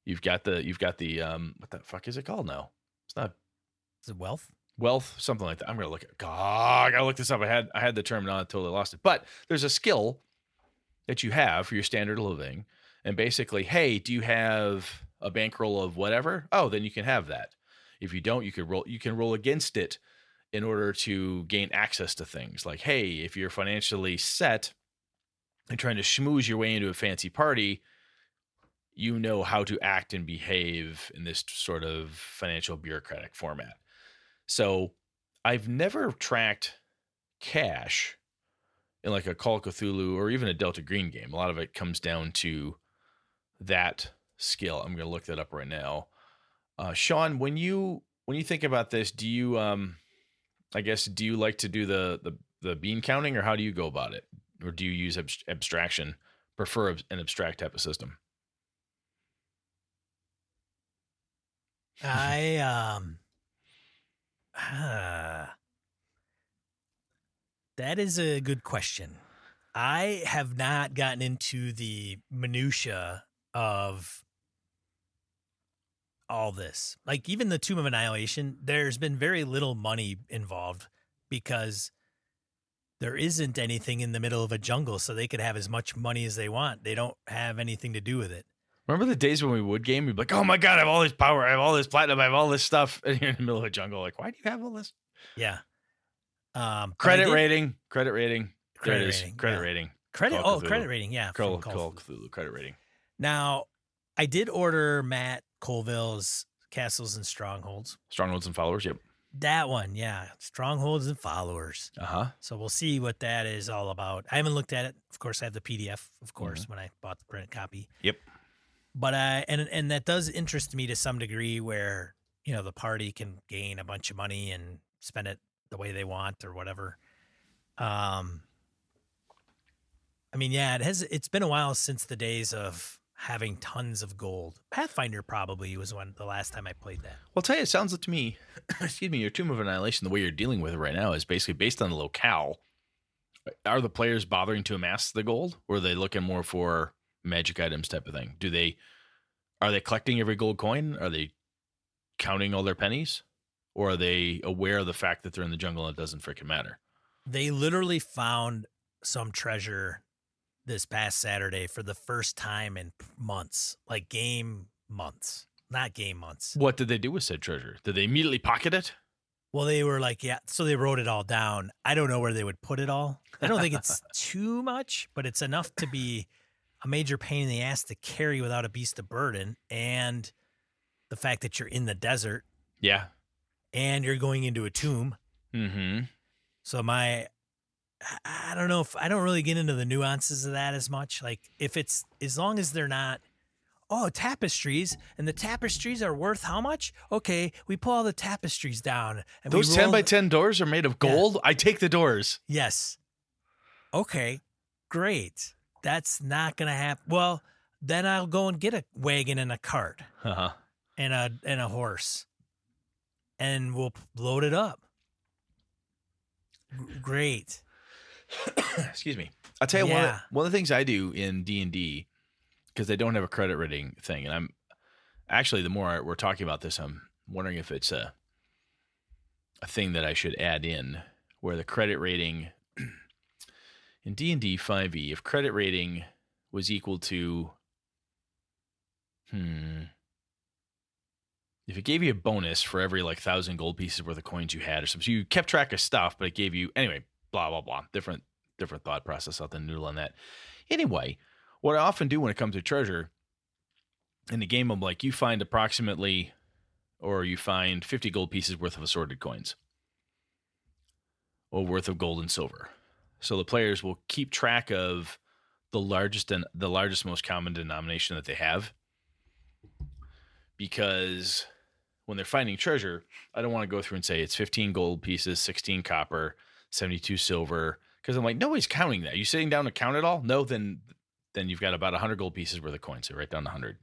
[SPEAKER 2] You've got the you've got the um what the fuck is it called now? It's not
[SPEAKER 1] Is it wealth?
[SPEAKER 2] wealth, something like that. I'm gonna look at. God, I gotta look this up. I had I had the term, now I totally lost it. But there's a skill that you have for your standard of living, and basically, hey, do you have a bankroll of whatever? Oh, then you can have that. If you don't, you can roll. You can roll against it in order to gain access to things. Like, hey, if you're financially set and trying to schmooze your way into a fancy party, you know how to act and behave in this sort of financial bureaucratic format. So I've never tracked cash in like a Call of Cthulhu or even a Delta Green game. A lot of it comes down to that skill. I'm going to look that up right now. Uh, Sean, when you when you think about this, do you um, I guess do you like to do the the the bean counting or how do you go about it, or do you use abst- abstraction? Prefer ab- an abstract type of system. [LAUGHS]
[SPEAKER 1] I um ah, that is a good question. I have not gotten into the minutia of all this. Like even the Tomb of Annihilation, there's been very little money involved because there isn't anything in the middle of a jungle, so they could have as much money as they want. They don't have anything to do with it.
[SPEAKER 2] Remember the days when we would game? We'd be like, "Oh my god, I have all this power, I have all this platinum, I have all this stuff," [LAUGHS] and you're in the middle of a jungle. Like, why do you have all this?
[SPEAKER 1] Yeah. Um,
[SPEAKER 2] Credit
[SPEAKER 1] did-
[SPEAKER 2] rating, credit rating.
[SPEAKER 1] Credit rating,
[SPEAKER 2] Credit
[SPEAKER 1] yeah.
[SPEAKER 2] rating.
[SPEAKER 1] Credit.
[SPEAKER 2] Call
[SPEAKER 1] Oh,
[SPEAKER 2] Cthulhu.
[SPEAKER 1] credit rating. Yeah.
[SPEAKER 2] Call,
[SPEAKER 1] Call
[SPEAKER 2] Call
[SPEAKER 1] of
[SPEAKER 2] of
[SPEAKER 1] Cthulhu.
[SPEAKER 2] Cthulhu credit rating.
[SPEAKER 1] Now, I did order Matt Colville's Castles and Strongholds.
[SPEAKER 2] Strongholds and followers. Yep.
[SPEAKER 1] That one, yeah. Strongholds and Followers.
[SPEAKER 2] Uh huh.
[SPEAKER 1] So we'll see what that is all about. I haven't looked at it. Of course, I have the PDF, of course, when I bought the printed copy.
[SPEAKER 2] Mm-hmm. Yep.
[SPEAKER 1] But I and and that does interest me to some degree where, you know, the party can gain a bunch of money and spend it the way they want or whatever. Um I mean, yeah, it has it's been a while since the days of having tons of gold. Pathfinder probably was when the last time I played that.
[SPEAKER 2] Well, I'll tell you, it sounds to me, [COUGHS] excuse me, your Tomb of Annihilation, the way you're dealing with it right now is basically based on the locale. Are the players bothering to amass the gold, or are they looking more for magic items type of thing? Do they are they collecting every gold coin? Are they counting all their pennies, or are they aware of the fact that they're in the jungle and it doesn't freaking matter?
[SPEAKER 1] They literally found some treasure this past Saturday for the first time in months, like game months, not game months.
[SPEAKER 2] What did they do with said treasure? Did they immediately pocket it?
[SPEAKER 1] Well, they were like, yeah, so they wrote it all down. I don't know where they would put it all. I don't think it's [LAUGHS] too much, but it's enough to be a major pain in the ass to carry without a beast of burden. And the fact that you're in the desert
[SPEAKER 2] Yeah.
[SPEAKER 1] and you're going into a tomb.
[SPEAKER 2] Mm-hmm.
[SPEAKER 1] So my I- don't know if I don't really get into the nuances of that as much. Like if it's as long as they're not oh tapestries and the tapestries are worth how much? Okay, we pull all the tapestries down and we
[SPEAKER 2] Those ten by ten doors are made of
[SPEAKER 1] Yeah.
[SPEAKER 2] gold. I take the doors.
[SPEAKER 1] Yes. Okay, great. That's not gonna happen. Well, then I'll go and get a wagon and a cart
[SPEAKER 2] Uh huh.
[SPEAKER 1] and a and a horse, and we'll load it up. Great. [COUGHS]
[SPEAKER 2] Excuse me. I'll tell you one, of,
[SPEAKER 1] Yeah.
[SPEAKER 2] one of the things I do in D and D because they don't have a credit rating thing, and I'm actually the more we're talking about this, I'm wondering if it's a a thing that I should add in where the credit rating [CLEARS THROAT] in D and D five E, if credit rating was equal to, hmm, if it gave you a bonus for every like thousand gold pieces worth of coins you had or something, so you kept track of stuff, but it gave you anyway, blah blah blah, different different thought process out the noodle on that. Anyway, what I often do when it comes to treasure in the game, I'm like, you find approximately, or you find 50 gold pieces worth of assorted coins, or worth of gold and silver. So the players will keep track of the largest and the largest most common denomination that they have because when they're finding treasure i don't want to go through and say it's 15 gold pieces 16 copper 72 silver because i'm like nobody's counting that. You sitting down to count it all? No then then you've got about 100 gold pieces worth of coins so write down 100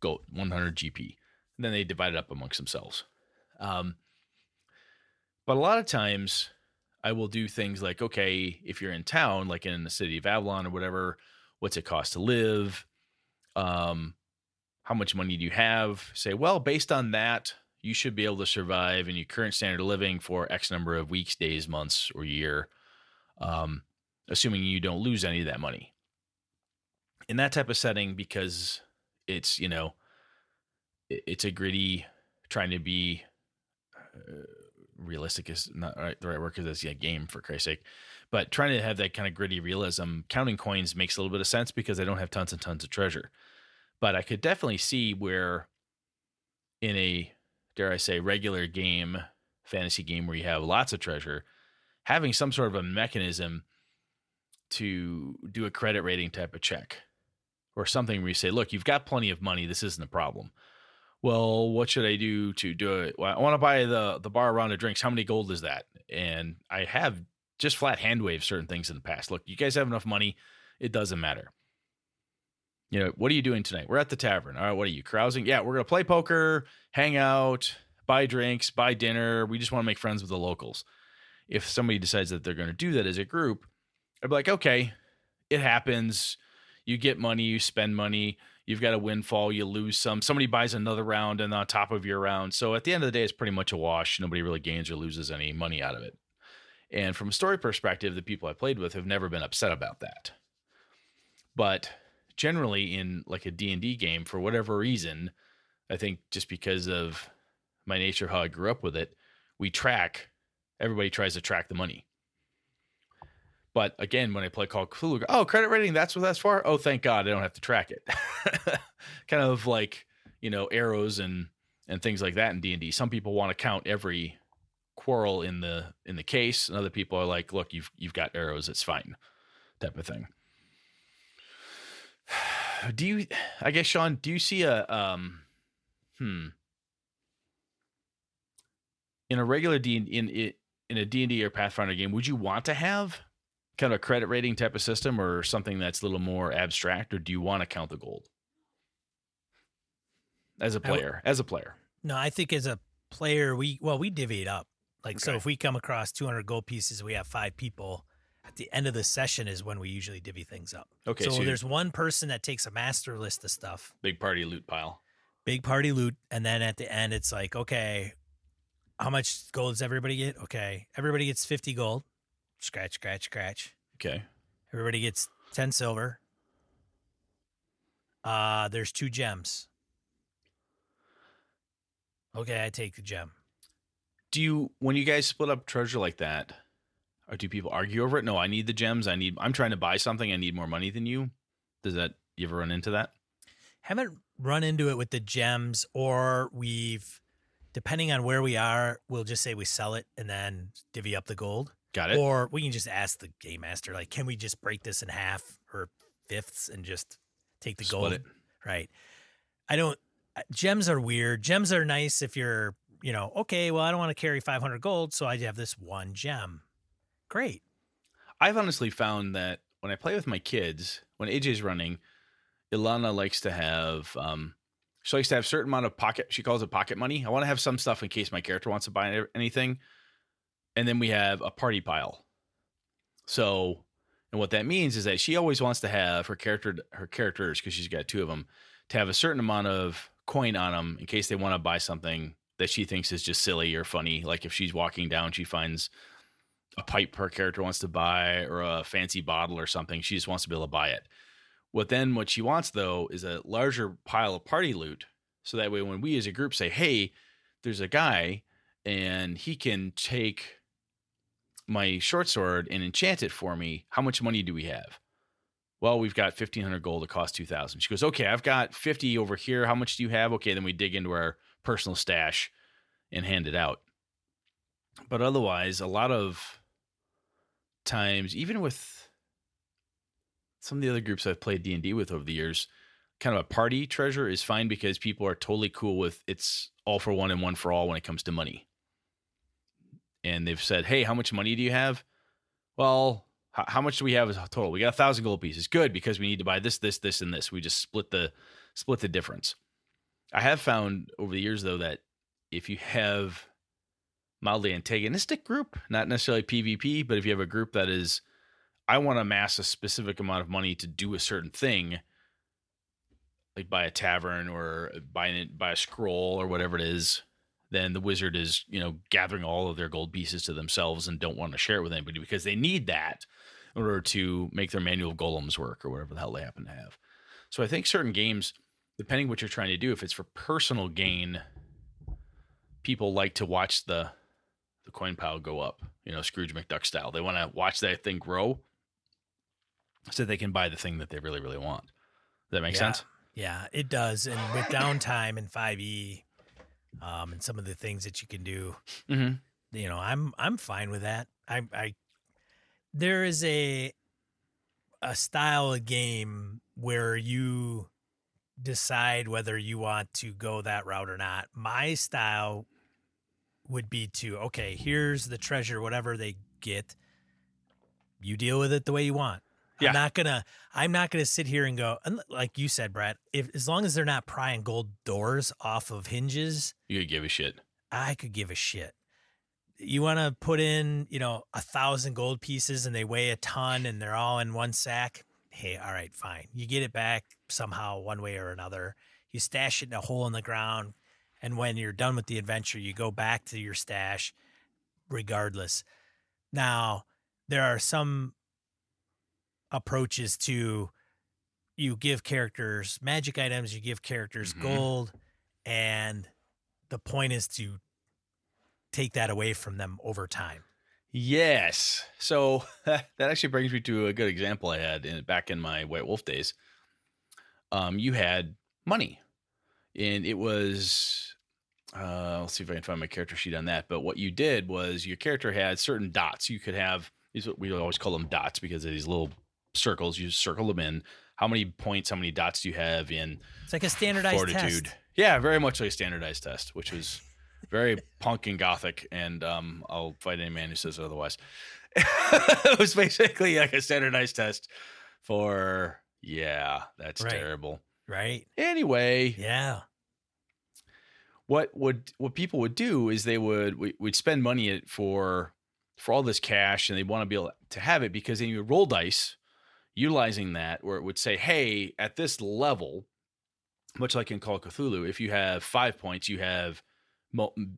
[SPEAKER 2] gold 100 gp and then they divide it up amongst themselves. Um, but a lot of times I will do things like, okay, if you're in town, like in the city of Avalon or whatever, what's it cost to live? Um, how much money do you have? Say, well, based on that, you should be able to survive in your current standard of living for X number of weeks, days, months, or year, um, assuming you don't lose any of that money. In that type of setting, because it's, you know, it's a gritty, trying to be. Uh, realistic is not right, the right word because it's a game for Christ's sake. But trying to have that kind of gritty realism, counting coins makes a little bit of sense because I don't have tons and tons of treasure. But I could definitely see where in a dare I say regular game, fantasy game where you have lots of treasure, having some sort of a mechanism to do a credit rating type of check or something where you say, look, you've got plenty of money. This isn't a problem well, what should I do to do it? Well, I want to buy the the bar round of drinks. How many gold is that? And I have just flat hand wave certain things in the past. Look, you guys have enough money. It doesn't matter. You know, what are you doing tonight? We're at the tavern. All right, what are you carousing? Yeah, we're gonna play poker, hang out, buy drinks, buy dinner. We just want to make friends with the locals. If somebody decides that they're gonna do that as a group, I'd be like, okay, it happens. You get money, you spend money you've got a windfall, you lose some. Somebody buys another round and on top of your round. So at the end of the day, it's pretty much a wash. Nobody really gains or loses any money out of it. And from a story perspective, the people I played with have never been upset about that. But generally in like a D&D game for whatever reason, I think just because of my nature how I grew up with it, we track everybody tries to track the money. But again, when I play Call of Cthulhu, oh, credit rating, that's what that's for. Oh, thank God, I don't have to track it. [LAUGHS] kind of like you know arrows and and things like that in D and D. Some people want to count every quarrel in the in the case, and other people are like, look, you've you've got arrows, it's fine, type of thing. [SIGHS] Do you? I guess Sean, do you see a um, hmm, in a regular D in in in a D and D or Pathfinder game, would you want to have kind of a credit rating type of system or something that's a little more abstract or do you want to count the gold as a player as a player
[SPEAKER 1] no i think as a player we well we divvy it up like okay. so if we come across 200 gold pieces we have five people at the end of the session is when we usually divvy things up okay so, so there's one person that takes a master list of stuff
[SPEAKER 2] big party loot pile
[SPEAKER 1] big party loot and then at the end it's like okay how much gold does everybody get okay everybody gets 50 gold Scratch, scratch, scratch.
[SPEAKER 2] Okay.
[SPEAKER 1] Everybody gets 10 silver. Uh, there's two gems. Okay, I take the gem.
[SPEAKER 2] Do you when you guys split up treasure like that, or do people argue over it? No, I need the gems. I need I'm trying to buy something. I need more money than you. Does that you ever run into that?
[SPEAKER 1] Haven't run into it with the gems or we've depending on where we are, we'll just say we sell it and then divvy up the gold.
[SPEAKER 2] Got it.
[SPEAKER 1] Or we can just ask the game master, like, can we just break this in half or fifths and just take the Split gold? It. Right. I don't. Gems are weird. Gems are nice if you're, you know, okay. Well, I don't want to carry 500 gold, so I have this one gem. Great.
[SPEAKER 2] I've honestly found that when I play with my kids, when AJ's running, Ilana likes to have. um she likes to have a certain amount of pocket. She calls it pocket money. I want to have some stuff in case my character wants to buy anything and then we have a party pile. So, and what that means is that she always wants to have her character, her characters, because she's got two of them, to have a certain amount of coin on them in case they want to buy something that she thinks is just silly or funny. Like if she's walking down, she finds a pipe her character wants to buy or a fancy bottle or something. She just wants to be able to buy it. What then, what she wants though, is a larger pile of party loot So that way, when we as a group say, hey, there's a guy and he can take my short sword and enchant it for me, how much money do we have? Well, we've got 1500 gold. It costs 2000. She goes, okay, I've got 50 over here. How much do you have? Okay, then we dig into our personal stash and hand it out. But otherwise, a lot of times, even with some of the other groups I've played D and D with over the years, kind of a party treasure is fine because people are totally cool with it's all for one and one for all when it comes to money. And they've said, "Hey, how much money do you have?" Well, how, how much do we have as a total? We got a thousand gold pieces. Good because we need to buy this, this, this, and this. We just split the split the difference. I have found over the years though that if you have mildly antagonistic group, not necessarily PvP, but if you have a group that is, I want to amass a specific amount of money to do a certain thing, like buy a tavern or buy an, buy a scroll or whatever it is, then the wizard is you know gathering all of their gold pieces to themselves and don't want to share it with anybody because they need that in order to make their manual golems work or whatever the hell they happen to have. So I think certain games, depending what you're trying to do, if it's for personal gain, people like to watch the the coin pile go up, you know, Scrooge McDuck style. They want to watch that thing grow so they can buy the thing that they really, really want. Does that make
[SPEAKER 1] Yeah.
[SPEAKER 2] sense?
[SPEAKER 1] Yeah, it does. And with downtime and 5e, um, and some of the things that you can do,
[SPEAKER 2] Mm-hmm.
[SPEAKER 1] you know, I'm I'm fine with that. I I there is a a style of game where you decide whether you want to go that route or not. My style would be to okay, here's the treasure, whatever they get. You deal with it the way you want.
[SPEAKER 2] Yeah.
[SPEAKER 1] I'm not gonna. I'm not gonna sit here and go. and Like you said, Brad. If as long as they're not prying gold doors off of hinges,
[SPEAKER 2] You could give a shit.
[SPEAKER 1] I could give a shit. You want to put in, you know, a thousand gold pieces and they weigh a ton and they're all in one sack. Hey, all right, fine. You get it back somehow, one way or another. You stash it in a hole in the ground. And when you're done with the adventure, you go back to your stash regardless. Now, there are some approaches to you give characters magic items, you give characters
[SPEAKER 2] Mhm.
[SPEAKER 1] gold, and the point is to take that away from them over time.
[SPEAKER 2] Yes. So [LAUGHS] that actually brings me to a good example I had in back in my White Wolf days. Um, you had money, and it was. Uh, let's see if I can find my character sheet on that. But what you did was your character had certain dots. You could have these. We always call them dots because of these little circles. You circle them in. How many points? How many dots do you have in
[SPEAKER 1] It's like a standardized
[SPEAKER 2] fortitude.
[SPEAKER 1] test.
[SPEAKER 2] Yeah, very much like a standardized test, which was very punk and gothic. And um, I'll fight any man who says otherwise. [LAUGHS] it was basically like a standardized test for yeah, that's
[SPEAKER 1] Right.
[SPEAKER 2] terrible.
[SPEAKER 1] Right?
[SPEAKER 2] Anyway,
[SPEAKER 1] Yeah.
[SPEAKER 2] what would what people would do is they would we, we'd spend money for for all this cash and they want to be able to have it because then you would roll dice utilizing that where it would say hey at this level much like in call of cthulhu if you have five points you have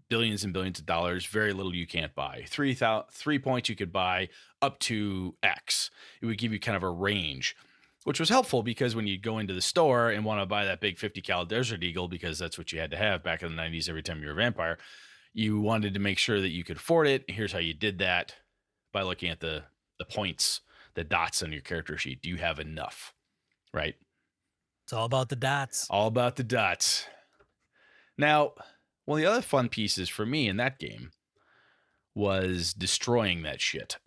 [SPEAKER 2] billions and billions of dollars very little you can't buy three three points you could buy up to x it would give you kind of a range which was helpful because when you go into the store and want to buy that big 50 cal desert eagle because that's what you had to have back in the 90s every time you were a vampire you wanted to make sure that you could afford it. Here's how you did that by looking at the the points the dots on your character sheet. Do you have enough? Right?
[SPEAKER 1] It's all about the dots.
[SPEAKER 2] all about the dots. Now one of the other fun pieces for me in that game was destroying that shit [LAUGHS]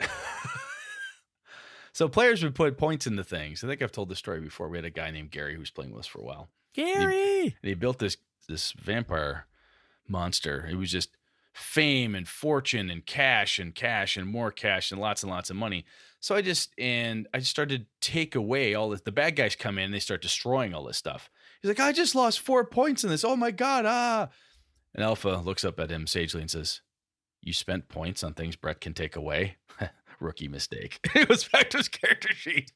[SPEAKER 2] so players would put points into things i think i've told this story before we had a guy named gary who was playing with us for a while
[SPEAKER 1] Gary.
[SPEAKER 2] and he built this this vampire monster. It was just fame and fortune and cash and cash and more cash and lots and lots of money. So I just and I just started to take away all this. The bad guys come in and they start destroying all this stuff. He's like, I just lost four points in this. Oh my god! Ah. And Alpha looks up at him sagely and says, "You spent points on things Brett can take away." [LAUGHS] Rookie mistake. [LAUGHS] it was back to his character sheet.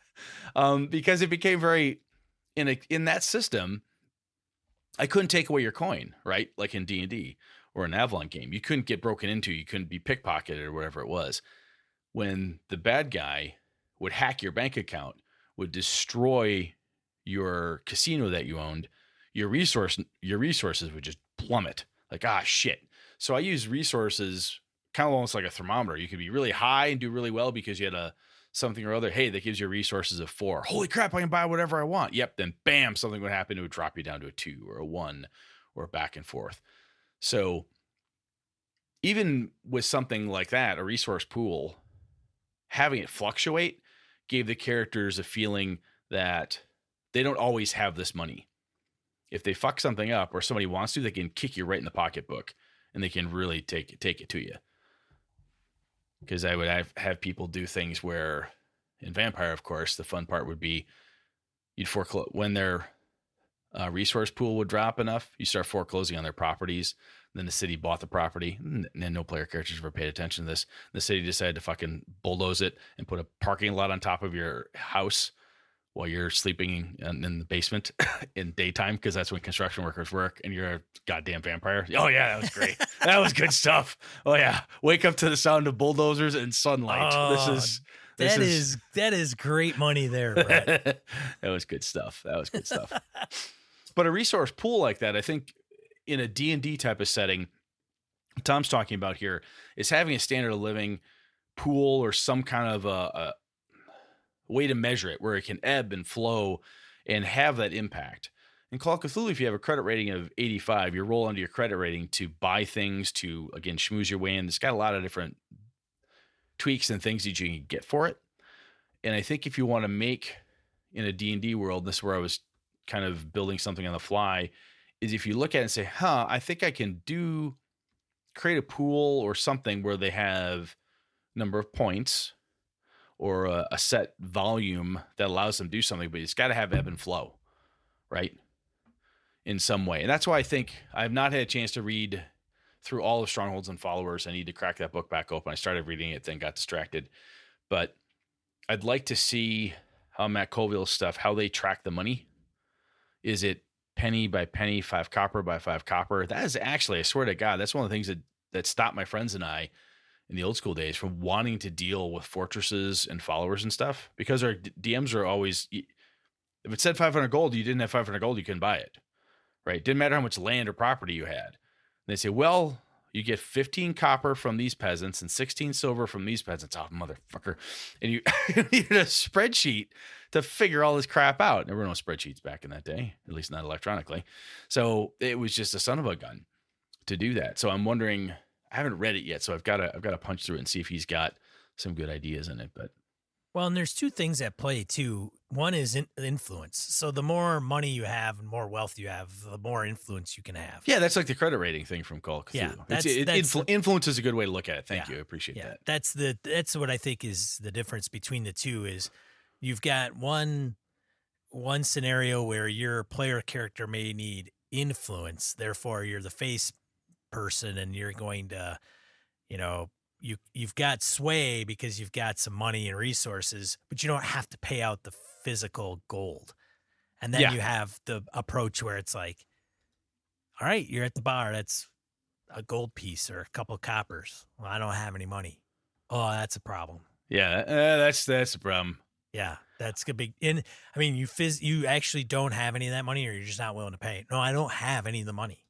[SPEAKER 2] [LAUGHS] um, because it became very in a in that system I couldn't take away your coin, right? Like in D and D or an Avalon game, you couldn't get broken into. You couldn't be pickpocketed or whatever it was. When the bad guy would hack your bank account, would destroy your casino that you owned, your resource your resources would just plummet. Like ah shit. So I use resources kind of almost like a thermometer. You could be really high and do really well because you had a something or other. Hey, that gives you resources of four. Holy crap, I can buy whatever I want. Yep. Then bam, something would happen. It would drop you down to a two or a one or back and forth. So even with something like that, a resource pool, having it fluctuate gave the characters a feeling that they don't always have this money. If they fuck something up or somebody wants to, they can kick you right in the pocketbook and they can really take take it to you. Because I would have, have people do things where in Vampire, of course, the fun part would be you'd foreclose when their uh, resource pool would drop enough, you start foreclosing on their properties. Then the city bought the property, and no player characters ever paid attention to this. The city decided to fucking bulldoze it and put a parking lot on top of your house while you're sleeping in, in the basement [LAUGHS] in daytime because that's when construction workers work and you're a goddamn vampire. Oh yeah, that was great. [LAUGHS] that was good stuff. Oh yeah, wake up to the sound of bulldozers and sunlight.
[SPEAKER 1] Oh,
[SPEAKER 2] this is this
[SPEAKER 1] That is that is great money there, [LAUGHS]
[SPEAKER 2] that was good stuff. That was good stuff. but a resource pool like that, I think, in a D and D type of setting, Tom's talking about here is having a standard of living pool or some kind of a, a way to measure it where it can ebb and flow and have that impact. In Call of Cthulhu, if you have a credit rating of 85, you roll under your credit rating to buy things, to again schmooze your way in. It's got a lot of different tweaks and things that you can get for it. And I think if you want to make in a D&D world, this is where I was kind of building something on the fly, is if you look at it and say, huh, I think I can do create a pool or something where they have number of points or a, a set volume that allows them to do something, but it's got to have ebb and flow, right? In some way. And that's why I think I've not had a chance to read through all of Strongholds and Followers. I need to crack that book back open. I started reading it, then got distracted. But I'd like to see how Matt Colville's stuff, how they track the money. Is it penny by penny, five copper by five copper? That is actually, I swear to God, that's one of the things that that stopped my friends and I in the old school days from wanting to deal with fortresses and followers and stuff because our DMs are always if it said 500 gold, you didn't have 500 gold, you couldn't buy it. Right? Didn't matter how much land or property you had. And they say, "Well, you get 15 copper from these peasants and 16 silver from these peasants." Oh, motherfucker. And you [LAUGHS] needed a spreadsheet to figure all this crap out. There were no spreadsheets back in that day, at least not electronically. So, it was just a son of a gun to do that. So, I'm wondering I haven't read it yet, so I've got to I've got to punch through it and see if he's got some good ideas in it. But
[SPEAKER 1] Well, and there's two things at play too. One is in- influence. So the more money you have and more wealth you have, the more influence you can have.
[SPEAKER 2] yeah, that's like the credit rating thing from Call Cthulhu.
[SPEAKER 1] Yeah,
[SPEAKER 2] It's-
[SPEAKER 1] that's-
[SPEAKER 2] it-
[SPEAKER 1] that's
[SPEAKER 2] influ-
[SPEAKER 1] the-
[SPEAKER 2] influence is a good way to look at it. Thank
[SPEAKER 1] Yeah,
[SPEAKER 2] you, I appreciate
[SPEAKER 1] yeah.
[SPEAKER 2] that.
[SPEAKER 1] That's the that's what I think is the difference between the two is you've got one one scenario where your player character may need influence, therefore you're the face person and you're going to, you know, you you've got sway because you've got some money and resources, but you don't have to pay out the physical gold. And then
[SPEAKER 2] Yeah.
[SPEAKER 1] you have the approach where it's like, all right, you're at the bar, that's a gold piece or a couple of coppers. Well, I don't have any money. Oh, that's a problem.
[SPEAKER 2] Yeah, uh, that's that's a problem.
[SPEAKER 1] Yeah, that's a big. And I mean, you phys- you actually don't have any of that money, or you're just not willing to pay. No, I don't have any of the money,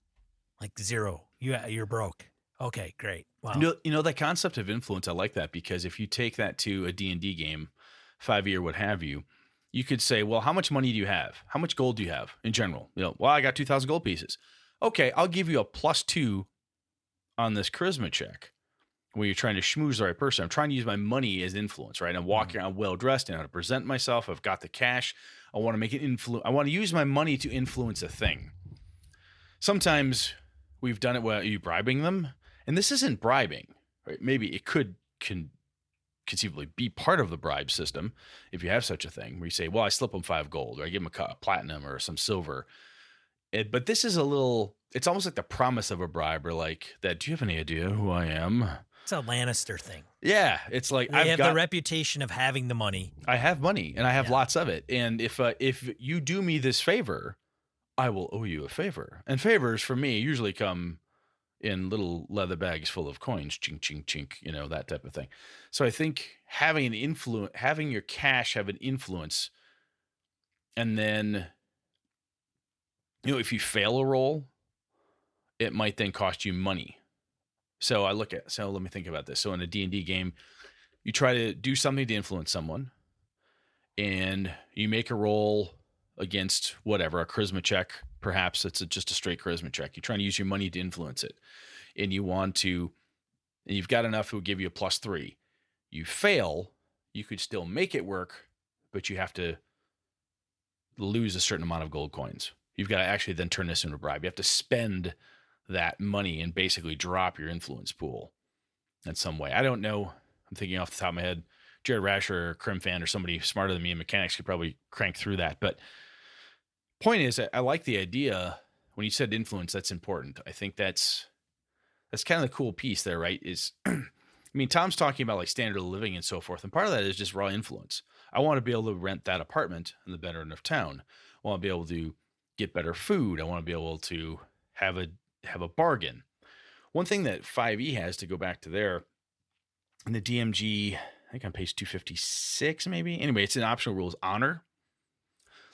[SPEAKER 1] like zero. You uh, you're broke. Okay, great. Wow.
[SPEAKER 2] You know, you know that concept of influence. I like that because if you take that to a D and D game, five year, what have you, you could say, well, how much money do you have? How much gold do you have in general? You know, well, I got two thousand gold pieces. Okay, I'll give you a plus two on this charisma check when you're trying to schmooze the right person. I'm trying to use my money as influence, right? I'm walking mm-hmm. around well dressed, and how to present myself. I've got the cash. I want to make it influence. I want to use my money to influence a thing. Sometimes we've done it while you bribing them, and this isn't bribing. Right? Maybe it could can conceivably be part of the bribe system if you have such a thing where you say, "Well, I slip them five gold, or I give them a, platinum or some silver." It, but this is a little. It's almost like the promise of a bribe, or like that. Do you have any idea who I am?
[SPEAKER 1] it's a Lannister thing.
[SPEAKER 2] Yeah, it's like I've
[SPEAKER 1] have
[SPEAKER 2] got
[SPEAKER 1] the reputation of having the money.
[SPEAKER 2] I have money and I have
[SPEAKER 1] Yeah.
[SPEAKER 2] lots of it. And if uh, if you do me this favor, I will owe you a favor. And favors for me usually come in little leather bags full of coins, chink chink chink, you know that type of thing. So I think having an influence, having your cash have an influence, and then you know, if you fail a roll, it might then cost you money. So I look at so let me think about this. So in a D&D game, you try to do something to influence someone and you make a roll against whatever, a charisma check, perhaps it's a, just a straight charisma check. You're trying to use your money to influence it. And you want to and you've got enough it will give you a plus 3. You fail, you could still make it work, but you have to lose a certain amount of gold coins. You've got to actually then turn this into a bribe. You have to spend that money and basically drop your influence pool in some way. I don't know. I'm thinking off the top of my head. Jared Rascher or Crim fan or somebody smarter than me in mechanics could probably crank through that. But point is, I like the idea when you said influence. That's important. I think that's that's kind of the cool piece there, right? Is [CLEARS THROAT] I mean, Tom's talking about like standard of living and so forth, and part of that is just raw influence. I want to be able to rent that apartment in the better end of town. I want to be able to get better food. I want to be able to have a have a bargain. One thing that 5e has to go back to there in the DMG, I think on page 256, maybe. Anyway, it's an optional rules honor.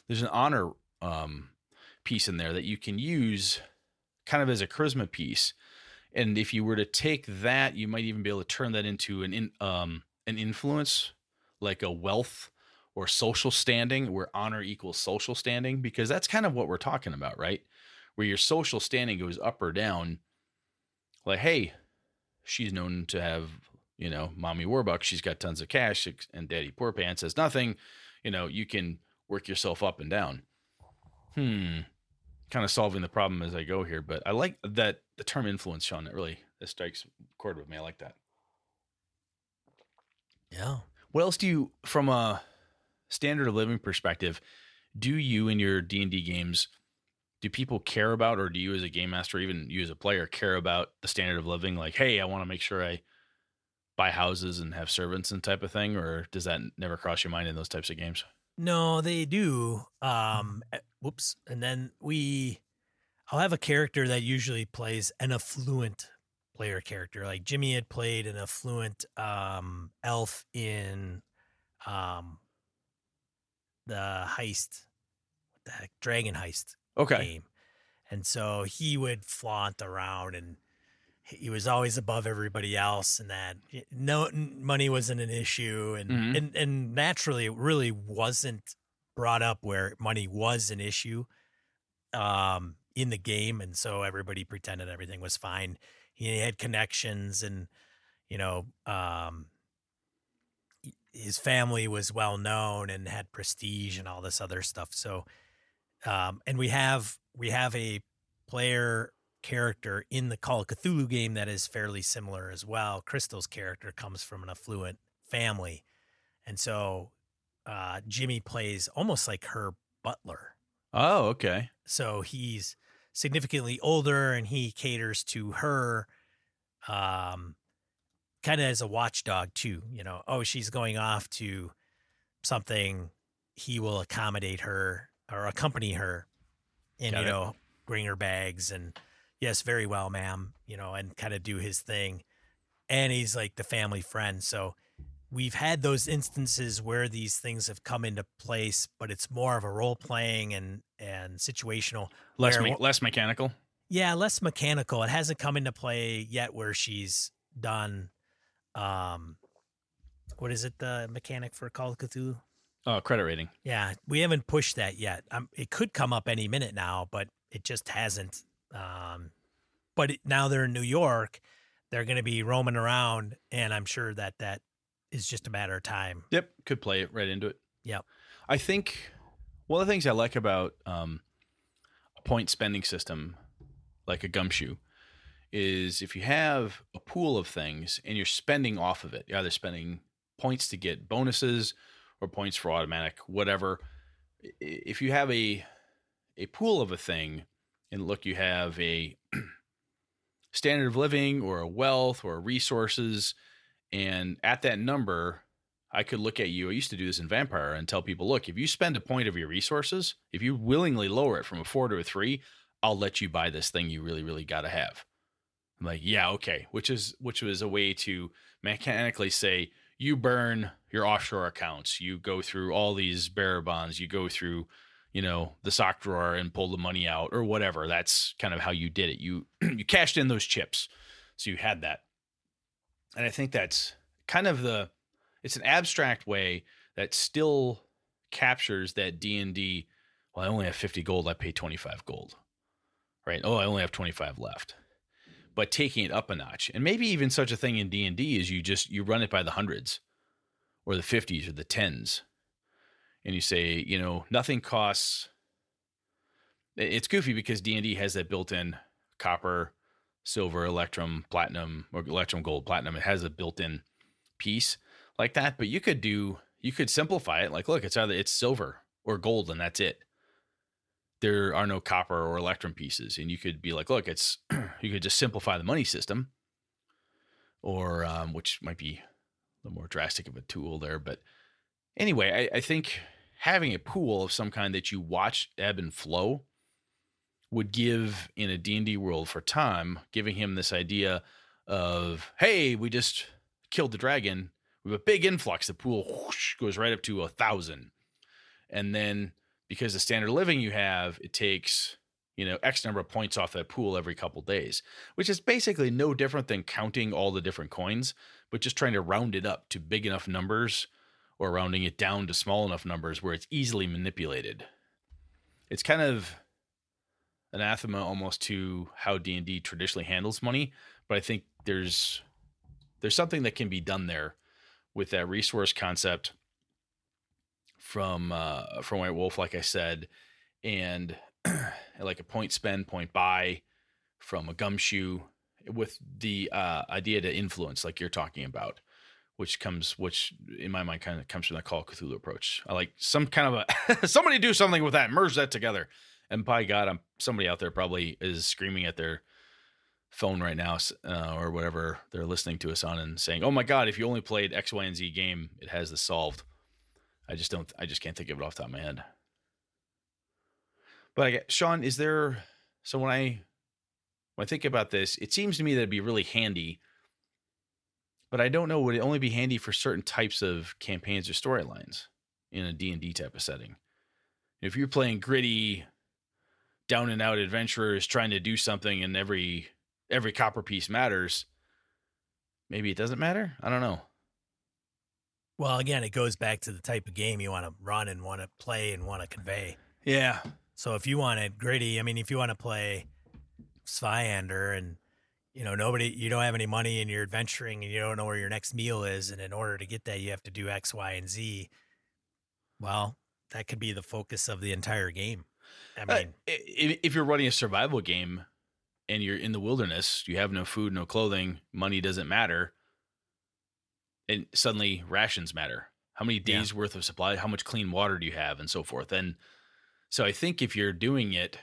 [SPEAKER 2] There's an honor um, piece in there that you can use kind of as a charisma piece. And if you were to take that, you might even be able to turn that into an in, um, an influence, like a wealth or social standing, where honor equals social standing, because that's kind of what we're talking about, right? Where your social standing goes up or down. Like, hey, she's known to have, you know, mommy Warbuck, she's got tons of cash, and daddy Poor Pants has nothing. You know, you can work yourself up and down. Hmm. Kind of solving the problem as I go here, but I like that the term influence, Sean. That really that strikes chord with me. I like that.
[SPEAKER 1] Yeah.
[SPEAKER 2] What else do you, from a standard of living perspective, do you in your D and D games? Do people care about, or do you as a game master, even you as a player, care about the standard of living? Like, hey, I want to make sure I buy houses and have servants and type of thing, or does that never cross your mind in those types of games?
[SPEAKER 1] No, they do. Um, eh, whoops. And then we, I'll have a character that usually plays an affluent player character. Like Jimmy had played an affluent um, elf in um, the heist, what the heck, Dragon Heist
[SPEAKER 2] Okay.
[SPEAKER 1] game. And so he would flaunt around and he was always above everybody else and that no money wasn't an issue and
[SPEAKER 2] Mhm.
[SPEAKER 1] and and naturally it really wasn't brought up where money was an issue um in the game and so everybody pretended everything was fine he had connections and you know um his family was well known and had prestige and all this other stuff so um and we have we have a player character in the Call of Cthulhu game that is fairly similar as well. Crystal's character comes from an affluent family. And so uh, Jimmy plays almost like her butler.
[SPEAKER 2] Oh, okay.
[SPEAKER 1] So he's significantly older and he caters to her um, kind of as a watchdog too. You know, oh, she's going off to something, he will accommodate her or accompany her and,
[SPEAKER 2] Got
[SPEAKER 1] you
[SPEAKER 2] it.
[SPEAKER 1] know, bring her bags and yes, very well, ma'am, you know, and kind of do his thing. And he's like the family friend. So we've had those instances where these things have come into place, but it's more of a role playing and and situational.
[SPEAKER 2] Less
[SPEAKER 1] where-
[SPEAKER 2] me- less mechanical.
[SPEAKER 1] yeah, less mechanical. It hasn't come into play yet where she's done um what is it, the mechanic for Call of Cthulhu?
[SPEAKER 2] Oh, credit rating.
[SPEAKER 1] Yeah, we haven't pushed that yet. Um, it could come up any minute now, but it just hasn't. Um, but it, now they're in New York, they're going to be roaming around, and I'm sure that that is just a matter of time.
[SPEAKER 2] Yep, could play it right into it.
[SPEAKER 1] Yep.
[SPEAKER 2] I think one of the things I like about um, a point spending system like a gumshoe is if you have a pool of things and you're spending off of it, you're either spending points to get bonuses or points for automatic, whatever. If you have a a pool of a thing, and look, you have a [CLEARS THROAT] standard of living or a wealth or resources, and at that number, I could look at you. I used to do this in Vampire and tell people, look, if you spend a point of your resources, if you willingly lower it from a four to a three, I'll let you buy this thing you really, really got to have. I'm like, yeah, okay. Which is which was a way to mechanically say you burn your offshore accounts, you go through all these bearer bonds, you go through, you know, the sock drawer and pull the money out or whatever. That's kind of how you did it. You [CLEARS THROAT] you cashed in those chips. So you had that. And I think that's kind of the it's an abstract way that still captures that D&D well I only have 50 gold, I pay 25 gold. Right? Oh, I only have 25 left. But taking it up a notch. And maybe even such a thing in D&D is you just you run it by the hundreds or the 50s or the 10s and you say, you know, nothing costs. It's goofy because D and D has that built-in copper, silver, electrum, platinum, or electrum, gold, platinum. It has a built-in piece like that. But you could do, you could simplify it. Like, look, it's either it's silver or gold, and that's it. There are no copper or electrum pieces, and you could be like, look, it's [CLEARS THROAT] you could just simplify the money system, or um, which might be a little more drastic of a tool there, but anyway, I, I think having a pool of some kind that you watch ebb and flow would give in a D&D world for Tom, giving him this idea of, hey, we just killed the dragon. We have a big influx. The pool whoosh, goes right up to a thousand. And then because the standard living you have, it takes, you know, X number of points off that pool every couple days, which is basically no different than counting all the different coins, but just trying to round it up to big enough numbers or rounding it down to small enough numbers where it's easily manipulated. It's kind of anathema almost to how D&D traditionally handles money, but I think there's there's something that can be done there with that resource concept from uh, from White Wolf, like I said, and [CLEARS THROAT] like a point spend, point buy from a gumshoe with the uh, idea to influence, like you're talking about which comes which in my mind kind of comes from that Call of Cthulhu approach. I like some kind of a [LAUGHS] somebody do something with that, merge that together. And by God, I'm somebody out there probably is screaming at their phone right now uh, or whatever they're listening to us on and saying, "Oh my God, if you only played X, Y, and Z game, it has this solved." I just don't. I just can't think of it off the top of my head. But I get Sean. Is there so when I when I think about this, it seems to me that it'd be really handy but I don't know would it only be handy for certain types of campaigns or storylines in a D&D type of setting. If you're playing gritty down and out adventurers trying to do something and every every copper piece matters, maybe it doesn't matter. I don't know.
[SPEAKER 1] Well, again, it goes back to the type of game you want to run and want to play and want to convey.
[SPEAKER 2] Yeah.
[SPEAKER 1] So if you want it gritty, I mean, if you want to play Svyander and you know, nobody, you don't have any money and you're adventuring and you don't know where your next meal is. And in order to get that, you have to do X, Y, and Z. Well, that could be the focus of the entire game. I
[SPEAKER 2] uh, mean, uh, if you're running a survival game and you're in the wilderness, you have no food, no clothing, money doesn't matter. And suddenly rations matter. How many days yeah. worth of supply? How much clean water do you have? And so forth. And so I think if you're doing it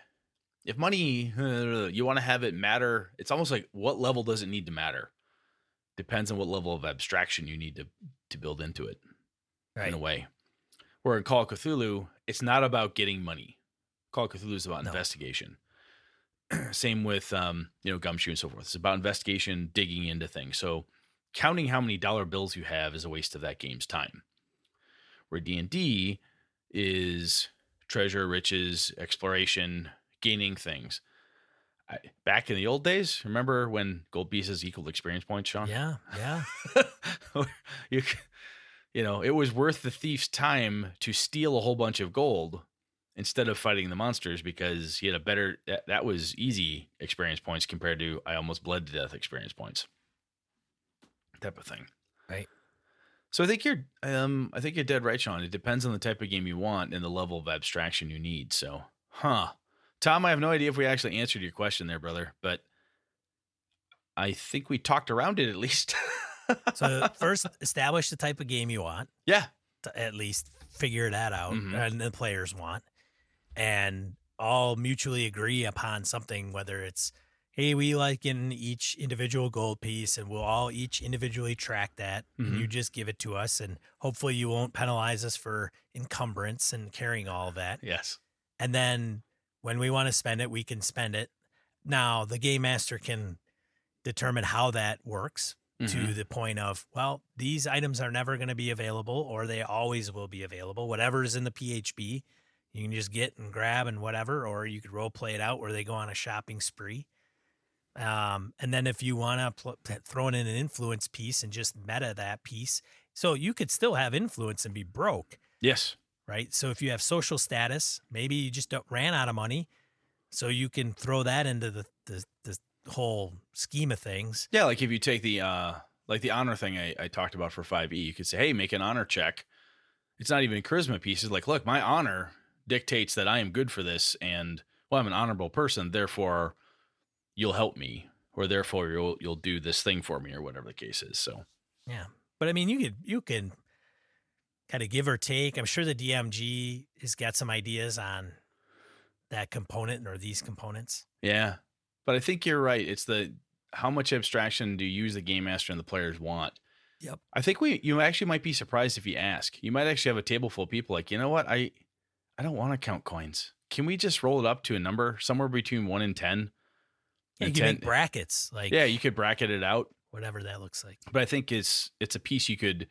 [SPEAKER 2] if money [LAUGHS] you want to have it matter it's almost like what level does it need to matter? Depends on what level of abstraction you need to to build into it right. in a way. Where in call of cthulhu it's not about getting money. Call of cthulhu is about no. investigation. [CLEARS THROAT] Same with um you know gumshoe and so forth. It's about investigation digging into things. So counting how many dollar bills you have is a waste of that game's time. Where d&d is treasure riches exploration gaining things. I, back in the old days, remember when gold pieces equaled experience points, Sean?
[SPEAKER 1] Yeah, yeah. [LAUGHS]
[SPEAKER 2] you, you know, it was worth the thief's time to steal a whole bunch of gold instead of fighting the monsters because he had a better. That, that was easy experience points compared to I almost bled to death experience points. Type of thing,
[SPEAKER 1] right?
[SPEAKER 2] So I think you're, um, I think you're dead right, Sean. It depends on the type of game you want and the level of abstraction you need. So, huh? Tom, I have no idea if we actually answered your question there, brother, but I think we talked around it at least. [LAUGHS]
[SPEAKER 1] so first, establish the type of game you want.
[SPEAKER 2] Yeah,
[SPEAKER 1] at least figure that out, mm-hmm. and the players want, and all mutually agree upon something. Whether it's hey, we like in each individual gold piece, and we'll all each individually track that, mm-hmm. and you just give it to us, and hopefully you won't penalize us for encumbrance and carrying all of that.
[SPEAKER 2] Yes,
[SPEAKER 1] and then when we want to spend it, we can spend it. Now, the game master can determine how that works mm-hmm. to the point of, well, these items are never going to be available or they always will be available. Whatever is in the PHB You can just get and grab and whatever, or you could role play it out where they go on a shopping spree. Um, and then if you want to pl- throw in an influence piece and just meta that piece, so you could still have influence and be broke,
[SPEAKER 2] Yes.
[SPEAKER 1] Right? So if you have social status, maybe you just don't, ran out of money, so you can throw that into the the, the whole scheme of things.
[SPEAKER 2] Yeah, like if you take the uh like the honor thing I, I talked about for 5e, you could say, hey, make an honor check. It's not even a charisma piece. It's like, look, my honor dictates that I am good for this and well, I'm an honorable person, therefore you'll help me, or therefore you'll you'll do this thing for me, or whatever the case is. So
[SPEAKER 1] Yeah, but I mean, you could you can kind of give or take. I'm sure the DMG has got some ideas on that component or these components.
[SPEAKER 2] yeah. But I think you're right. It's the how much abstraction do you use the game master and the players want?
[SPEAKER 1] Yep.
[SPEAKER 2] I think we you actually might be surprised if you ask. You might actually have a table full of people like, you know what, I I don't want to count coins. Can we just roll it up to a number somewhere between one and ten?
[SPEAKER 1] Yeah, you
[SPEAKER 2] And
[SPEAKER 1] can make
[SPEAKER 2] 10
[SPEAKER 1] brackets, like
[SPEAKER 2] yeah, you could bracket it out.
[SPEAKER 1] whatever that looks like.
[SPEAKER 2] But I think it's it's a piece you could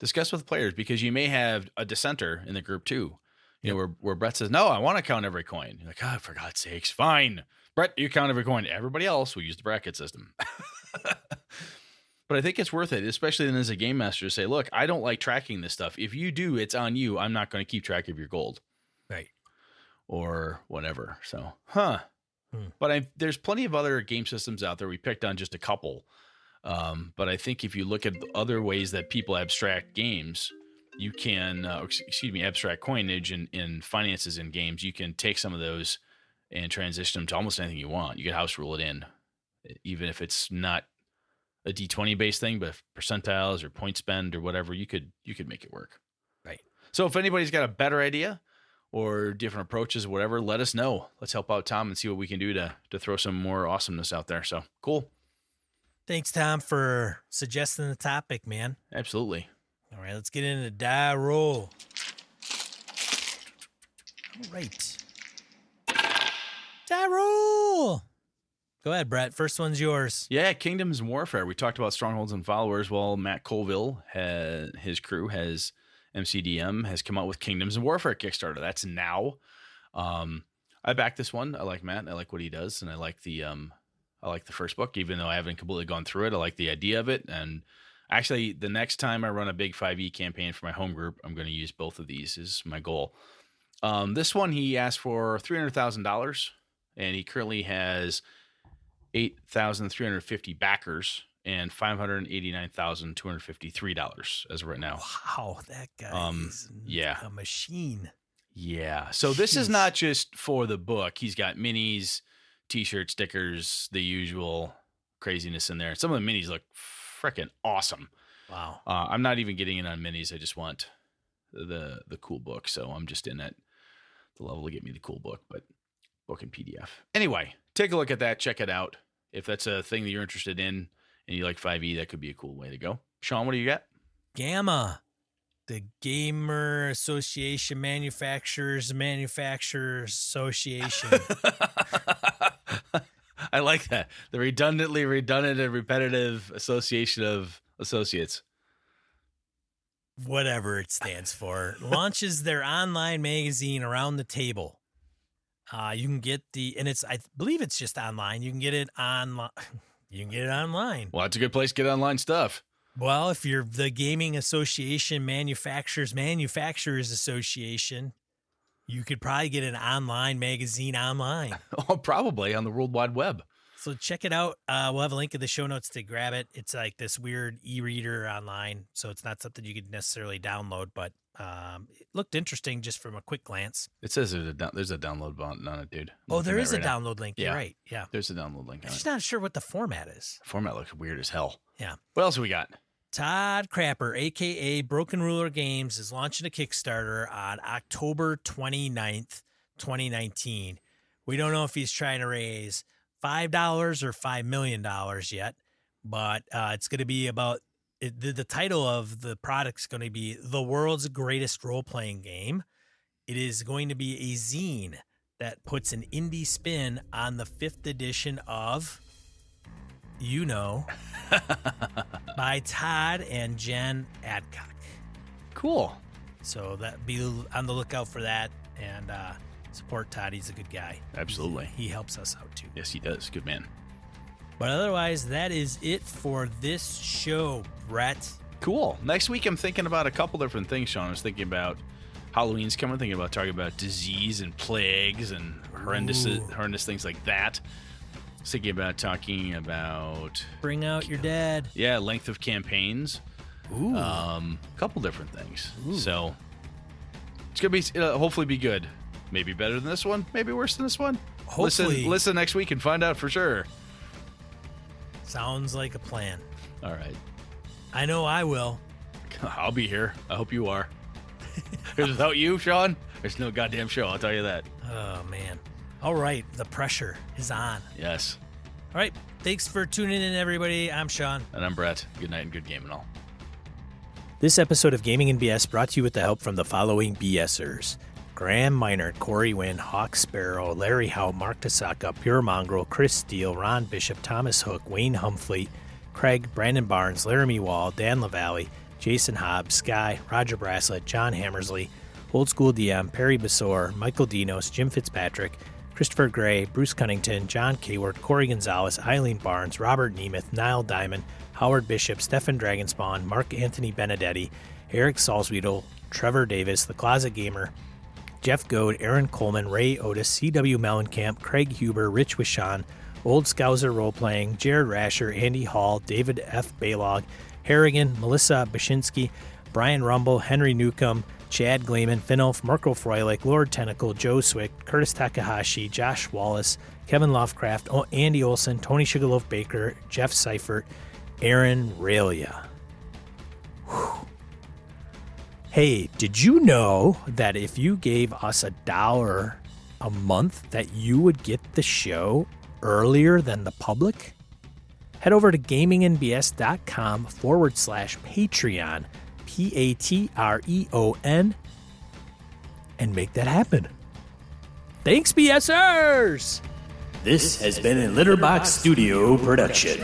[SPEAKER 2] discuss with players because you may have a dissenter in the group too. You know, where where Brett says, No, I want to count every coin. You're like, oh, for God's sakes, fine. Brett, you count every coin. Everybody else will use the bracket system. [LAUGHS] but I think it's worth it, especially then as a game master to say, look, I don't like tracking this stuff. If you do, it's on you. I'm not going to keep track of your gold.
[SPEAKER 1] Right.
[SPEAKER 2] Or whatever. So, huh.
[SPEAKER 1] Hmm.
[SPEAKER 2] But I, there's plenty of other game systems out there. We picked on just a couple. Um, but I think if you look at the other ways that people abstract games, you can, uh, excuse me, abstract coinage and in, in finances in games, you can take some of those and transition them to almost anything you want. You can house rule it in, even if it's not a D20 based thing, but percentiles or point spend or whatever, you could you could make it work.
[SPEAKER 1] Right.
[SPEAKER 2] So if anybody's got a better idea or different approaches whatever, let us know. Let's help out Tom and see what we can do to to throw some more awesomeness out there. So cool.
[SPEAKER 1] Thanks, Tom, for suggesting the topic, man.
[SPEAKER 2] Absolutely.
[SPEAKER 1] All right, let's get into die roll. All right. Die roll. Go ahead, Brett. First one's yours.
[SPEAKER 2] Yeah, Kingdoms and Warfare. We talked about strongholds and followers. Well, Matt Colville, has, his crew has MCDM has come out with Kingdoms and Warfare Kickstarter. That's now. Um, I back this one. I like Matt. I like what he does, and I like the um, I like the first book, even though I haven't completely gone through it. I like the idea of it, and actually, the next time I run a big five E campaign for my home group, I'm going to use both of these. Is my goal. Um, this one he asked for three hundred thousand dollars, and he currently has 8,350 backers and $589,253 as of right now.
[SPEAKER 1] Wow, that guy
[SPEAKER 2] Um,
[SPEAKER 1] is
[SPEAKER 2] yeah.
[SPEAKER 1] a machine.
[SPEAKER 2] Yeah. So this is not just for the book. He's got minis, t-shirts, stickers, the usual craziness in there. Some of the minis look freaking awesome.
[SPEAKER 1] Wow.
[SPEAKER 2] Uh, I'm not even getting in on minis. I just want the the cool book. So I'm just in at the level to get me the cool book, but book in PDF. Anyway, take a look at that. Check it out. If that's a thing that you're interested in and you like 5e, that could be a cool way to go. Sean, what do you got?
[SPEAKER 1] Gamma, the Gamer Association Manufacturers Manufacturers Association. [LAUGHS]
[SPEAKER 2] I like that. The redundantly redundant and repetitive association of associates.
[SPEAKER 1] whatever it stands for, launches their online magazine around the table. Uh, you can get the, and it's, I believe it's just online. You can get it online. [LAUGHS] You can get it online.
[SPEAKER 2] Well, it's a good place to get online stuff.
[SPEAKER 1] Well, if you're the Gaming Association Manufacturers Manufacturers Association, you could probably get an online magazine online. [LAUGHS]
[SPEAKER 2] Oh, probably on the World Wide Web.
[SPEAKER 1] So check it out. Uh, we'll have a link in the show notes to grab it. It's like this weird e-reader online, so it's not something you could necessarily download, but um, it looked interesting just from a quick glance.
[SPEAKER 2] It says there's a, down, there's a download button on it, dude. I'm
[SPEAKER 1] Oh,
[SPEAKER 2] there is
[SPEAKER 1] there
[SPEAKER 2] at
[SPEAKER 1] is
[SPEAKER 2] it
[SPEAKER 1] a
[SPEAKER 2] now.
[SPEAKER 1] download link. You're
[SPEAKER 2] Yeah.
[SPEAKER 1] right. Yeah.
[SPEAKER 2] There's a download link
[SPEAKER 1] I'm just
[SPEAKER 2] it.
[SPEAKER 1] not sure what the format is.
[SPEAKER 2] Format looks weird as hell.
[SPEAKER 1] Yeah.
[SPEAKER 2] What else we got?
[SPEAKER 1] Todd Crapper, aka Broken Ruler Games, is launching a Kickstarter on October 29th, 2019. We don't know if he's trying to raise $5 or $5 million yet, but uh, it's going to be about it, the, the title of the product is going to be The World's Greatest Role Playing Game. It is going to be a zine that puts an indie spin on the fifth edition of, you know, [LAUGHS] by Todd and Jen Adcock.
[SPEAKER 2] Cool.
[SPEAKER 1] So that be on the lookout for that and uh, support Todd. He's a good guy.
[SPEAKER 2] Absolutely.
[SPEAKER 1] He helps us out too.
[SPEAKER 2] Yes, he does. Good man.
[SPEAKER 1] But otherwise, that is it for this show, Brett.
[SPEAKER 2] Cool. Next week, I'm thinking about a couple different things, Sean. I was thinking about Halloween's coming, thinking about talking about disease and plagues and horrendous,
[SPEAKER 1] Ooh.
[SPEAKER 2] horrendous things like that. Was thinking about talking about,
[SPEAKER 1] Bring out your dad.
[SPEAKER 2] yeah, length of campaigns.
[SPEAKER 1] Ooh.
[SPEAKER 2] Um, a couple different things. So it's gonna be uh, hopefully be good. Maybe better than this one. Maybe worse than this one.
[SPEAKER 1] Hopefully.
[SPEAKER 2] Listen, listen next week and find out for sure.
[SPEAKER 1] Sounds like a plan.
[SPEAKER 2] All right,
[SPEAKER 1] I know I will. [LAUGHS]
[SPEAKER 2] I'll be here. I hope you are. [LAUGHS] Because without you, Sean, there's no goddamn show. I'll tell you that.
[SPEAKER 1] Oh, man. All right. The pressure is on.
[SPEAKER 2] Yes.
[SPEAKER 1] All right. Thanks for tuning in, everybody. I'm Sean.
[SPEAKER 2] And I'm Brett. Good night and good game and all.
[SPEAKER 1] This episode of Gaming and BS brought to you with the help from the following BSers Graham Miner, Corey Wynn, Hawk Sparrow, Larry Howe, Mark Tasaka, Pure Mongrel, Chris Steele, Ron Bishop, Thomas Hook, Wayne Humfleet, Craig, Brandon Barnes, Laramie Wall, Dan LaValle, Jason Hobbs, Sky, Roger Braslett, John Hammersley, Old School DM, Perry Besor, Michael Dinos, Jim Fitzpatrick, Christopher Gray, Bruce Cunnington, John Kayward, Corey Gonzalez, Eileen Barnes, Robert Nemeth, Niall Diamond, Howard Bishop, Stefan Dragonspawn, Mark Anthony Benedetti, Eric Salzwiedel, Trevor Davis, The Closet Gamer, Jeff Goad, Aaron Coleman, Ray Otis, C.W. Mellencamp, Craig Huber, Rich Wishan, Old Scouser Role Playing, Jared Rascher, Andy Hall, David F. Baylog, Harrigan, Melissa Bashinsky, Brian Rumble, Henry Newcomb, Chad Gleeman, Finolf, Marco Froelich, Lord Tentacle, Joe Swick, Curtis Takahashi, Josh Wallace, Kevin Lovecraft, Andy Olson, Tony Sugarloaf Baker, Jeff Seifert, Aaron Railia. Hey, did you know that if you gave us a dollar a month that you would get the show earlier than the public? Head over to gamingandbs.com forward slash Patreon, P A T R E O N, and make that happen. Thanks, BSers! This has been a Litterbox Studio production.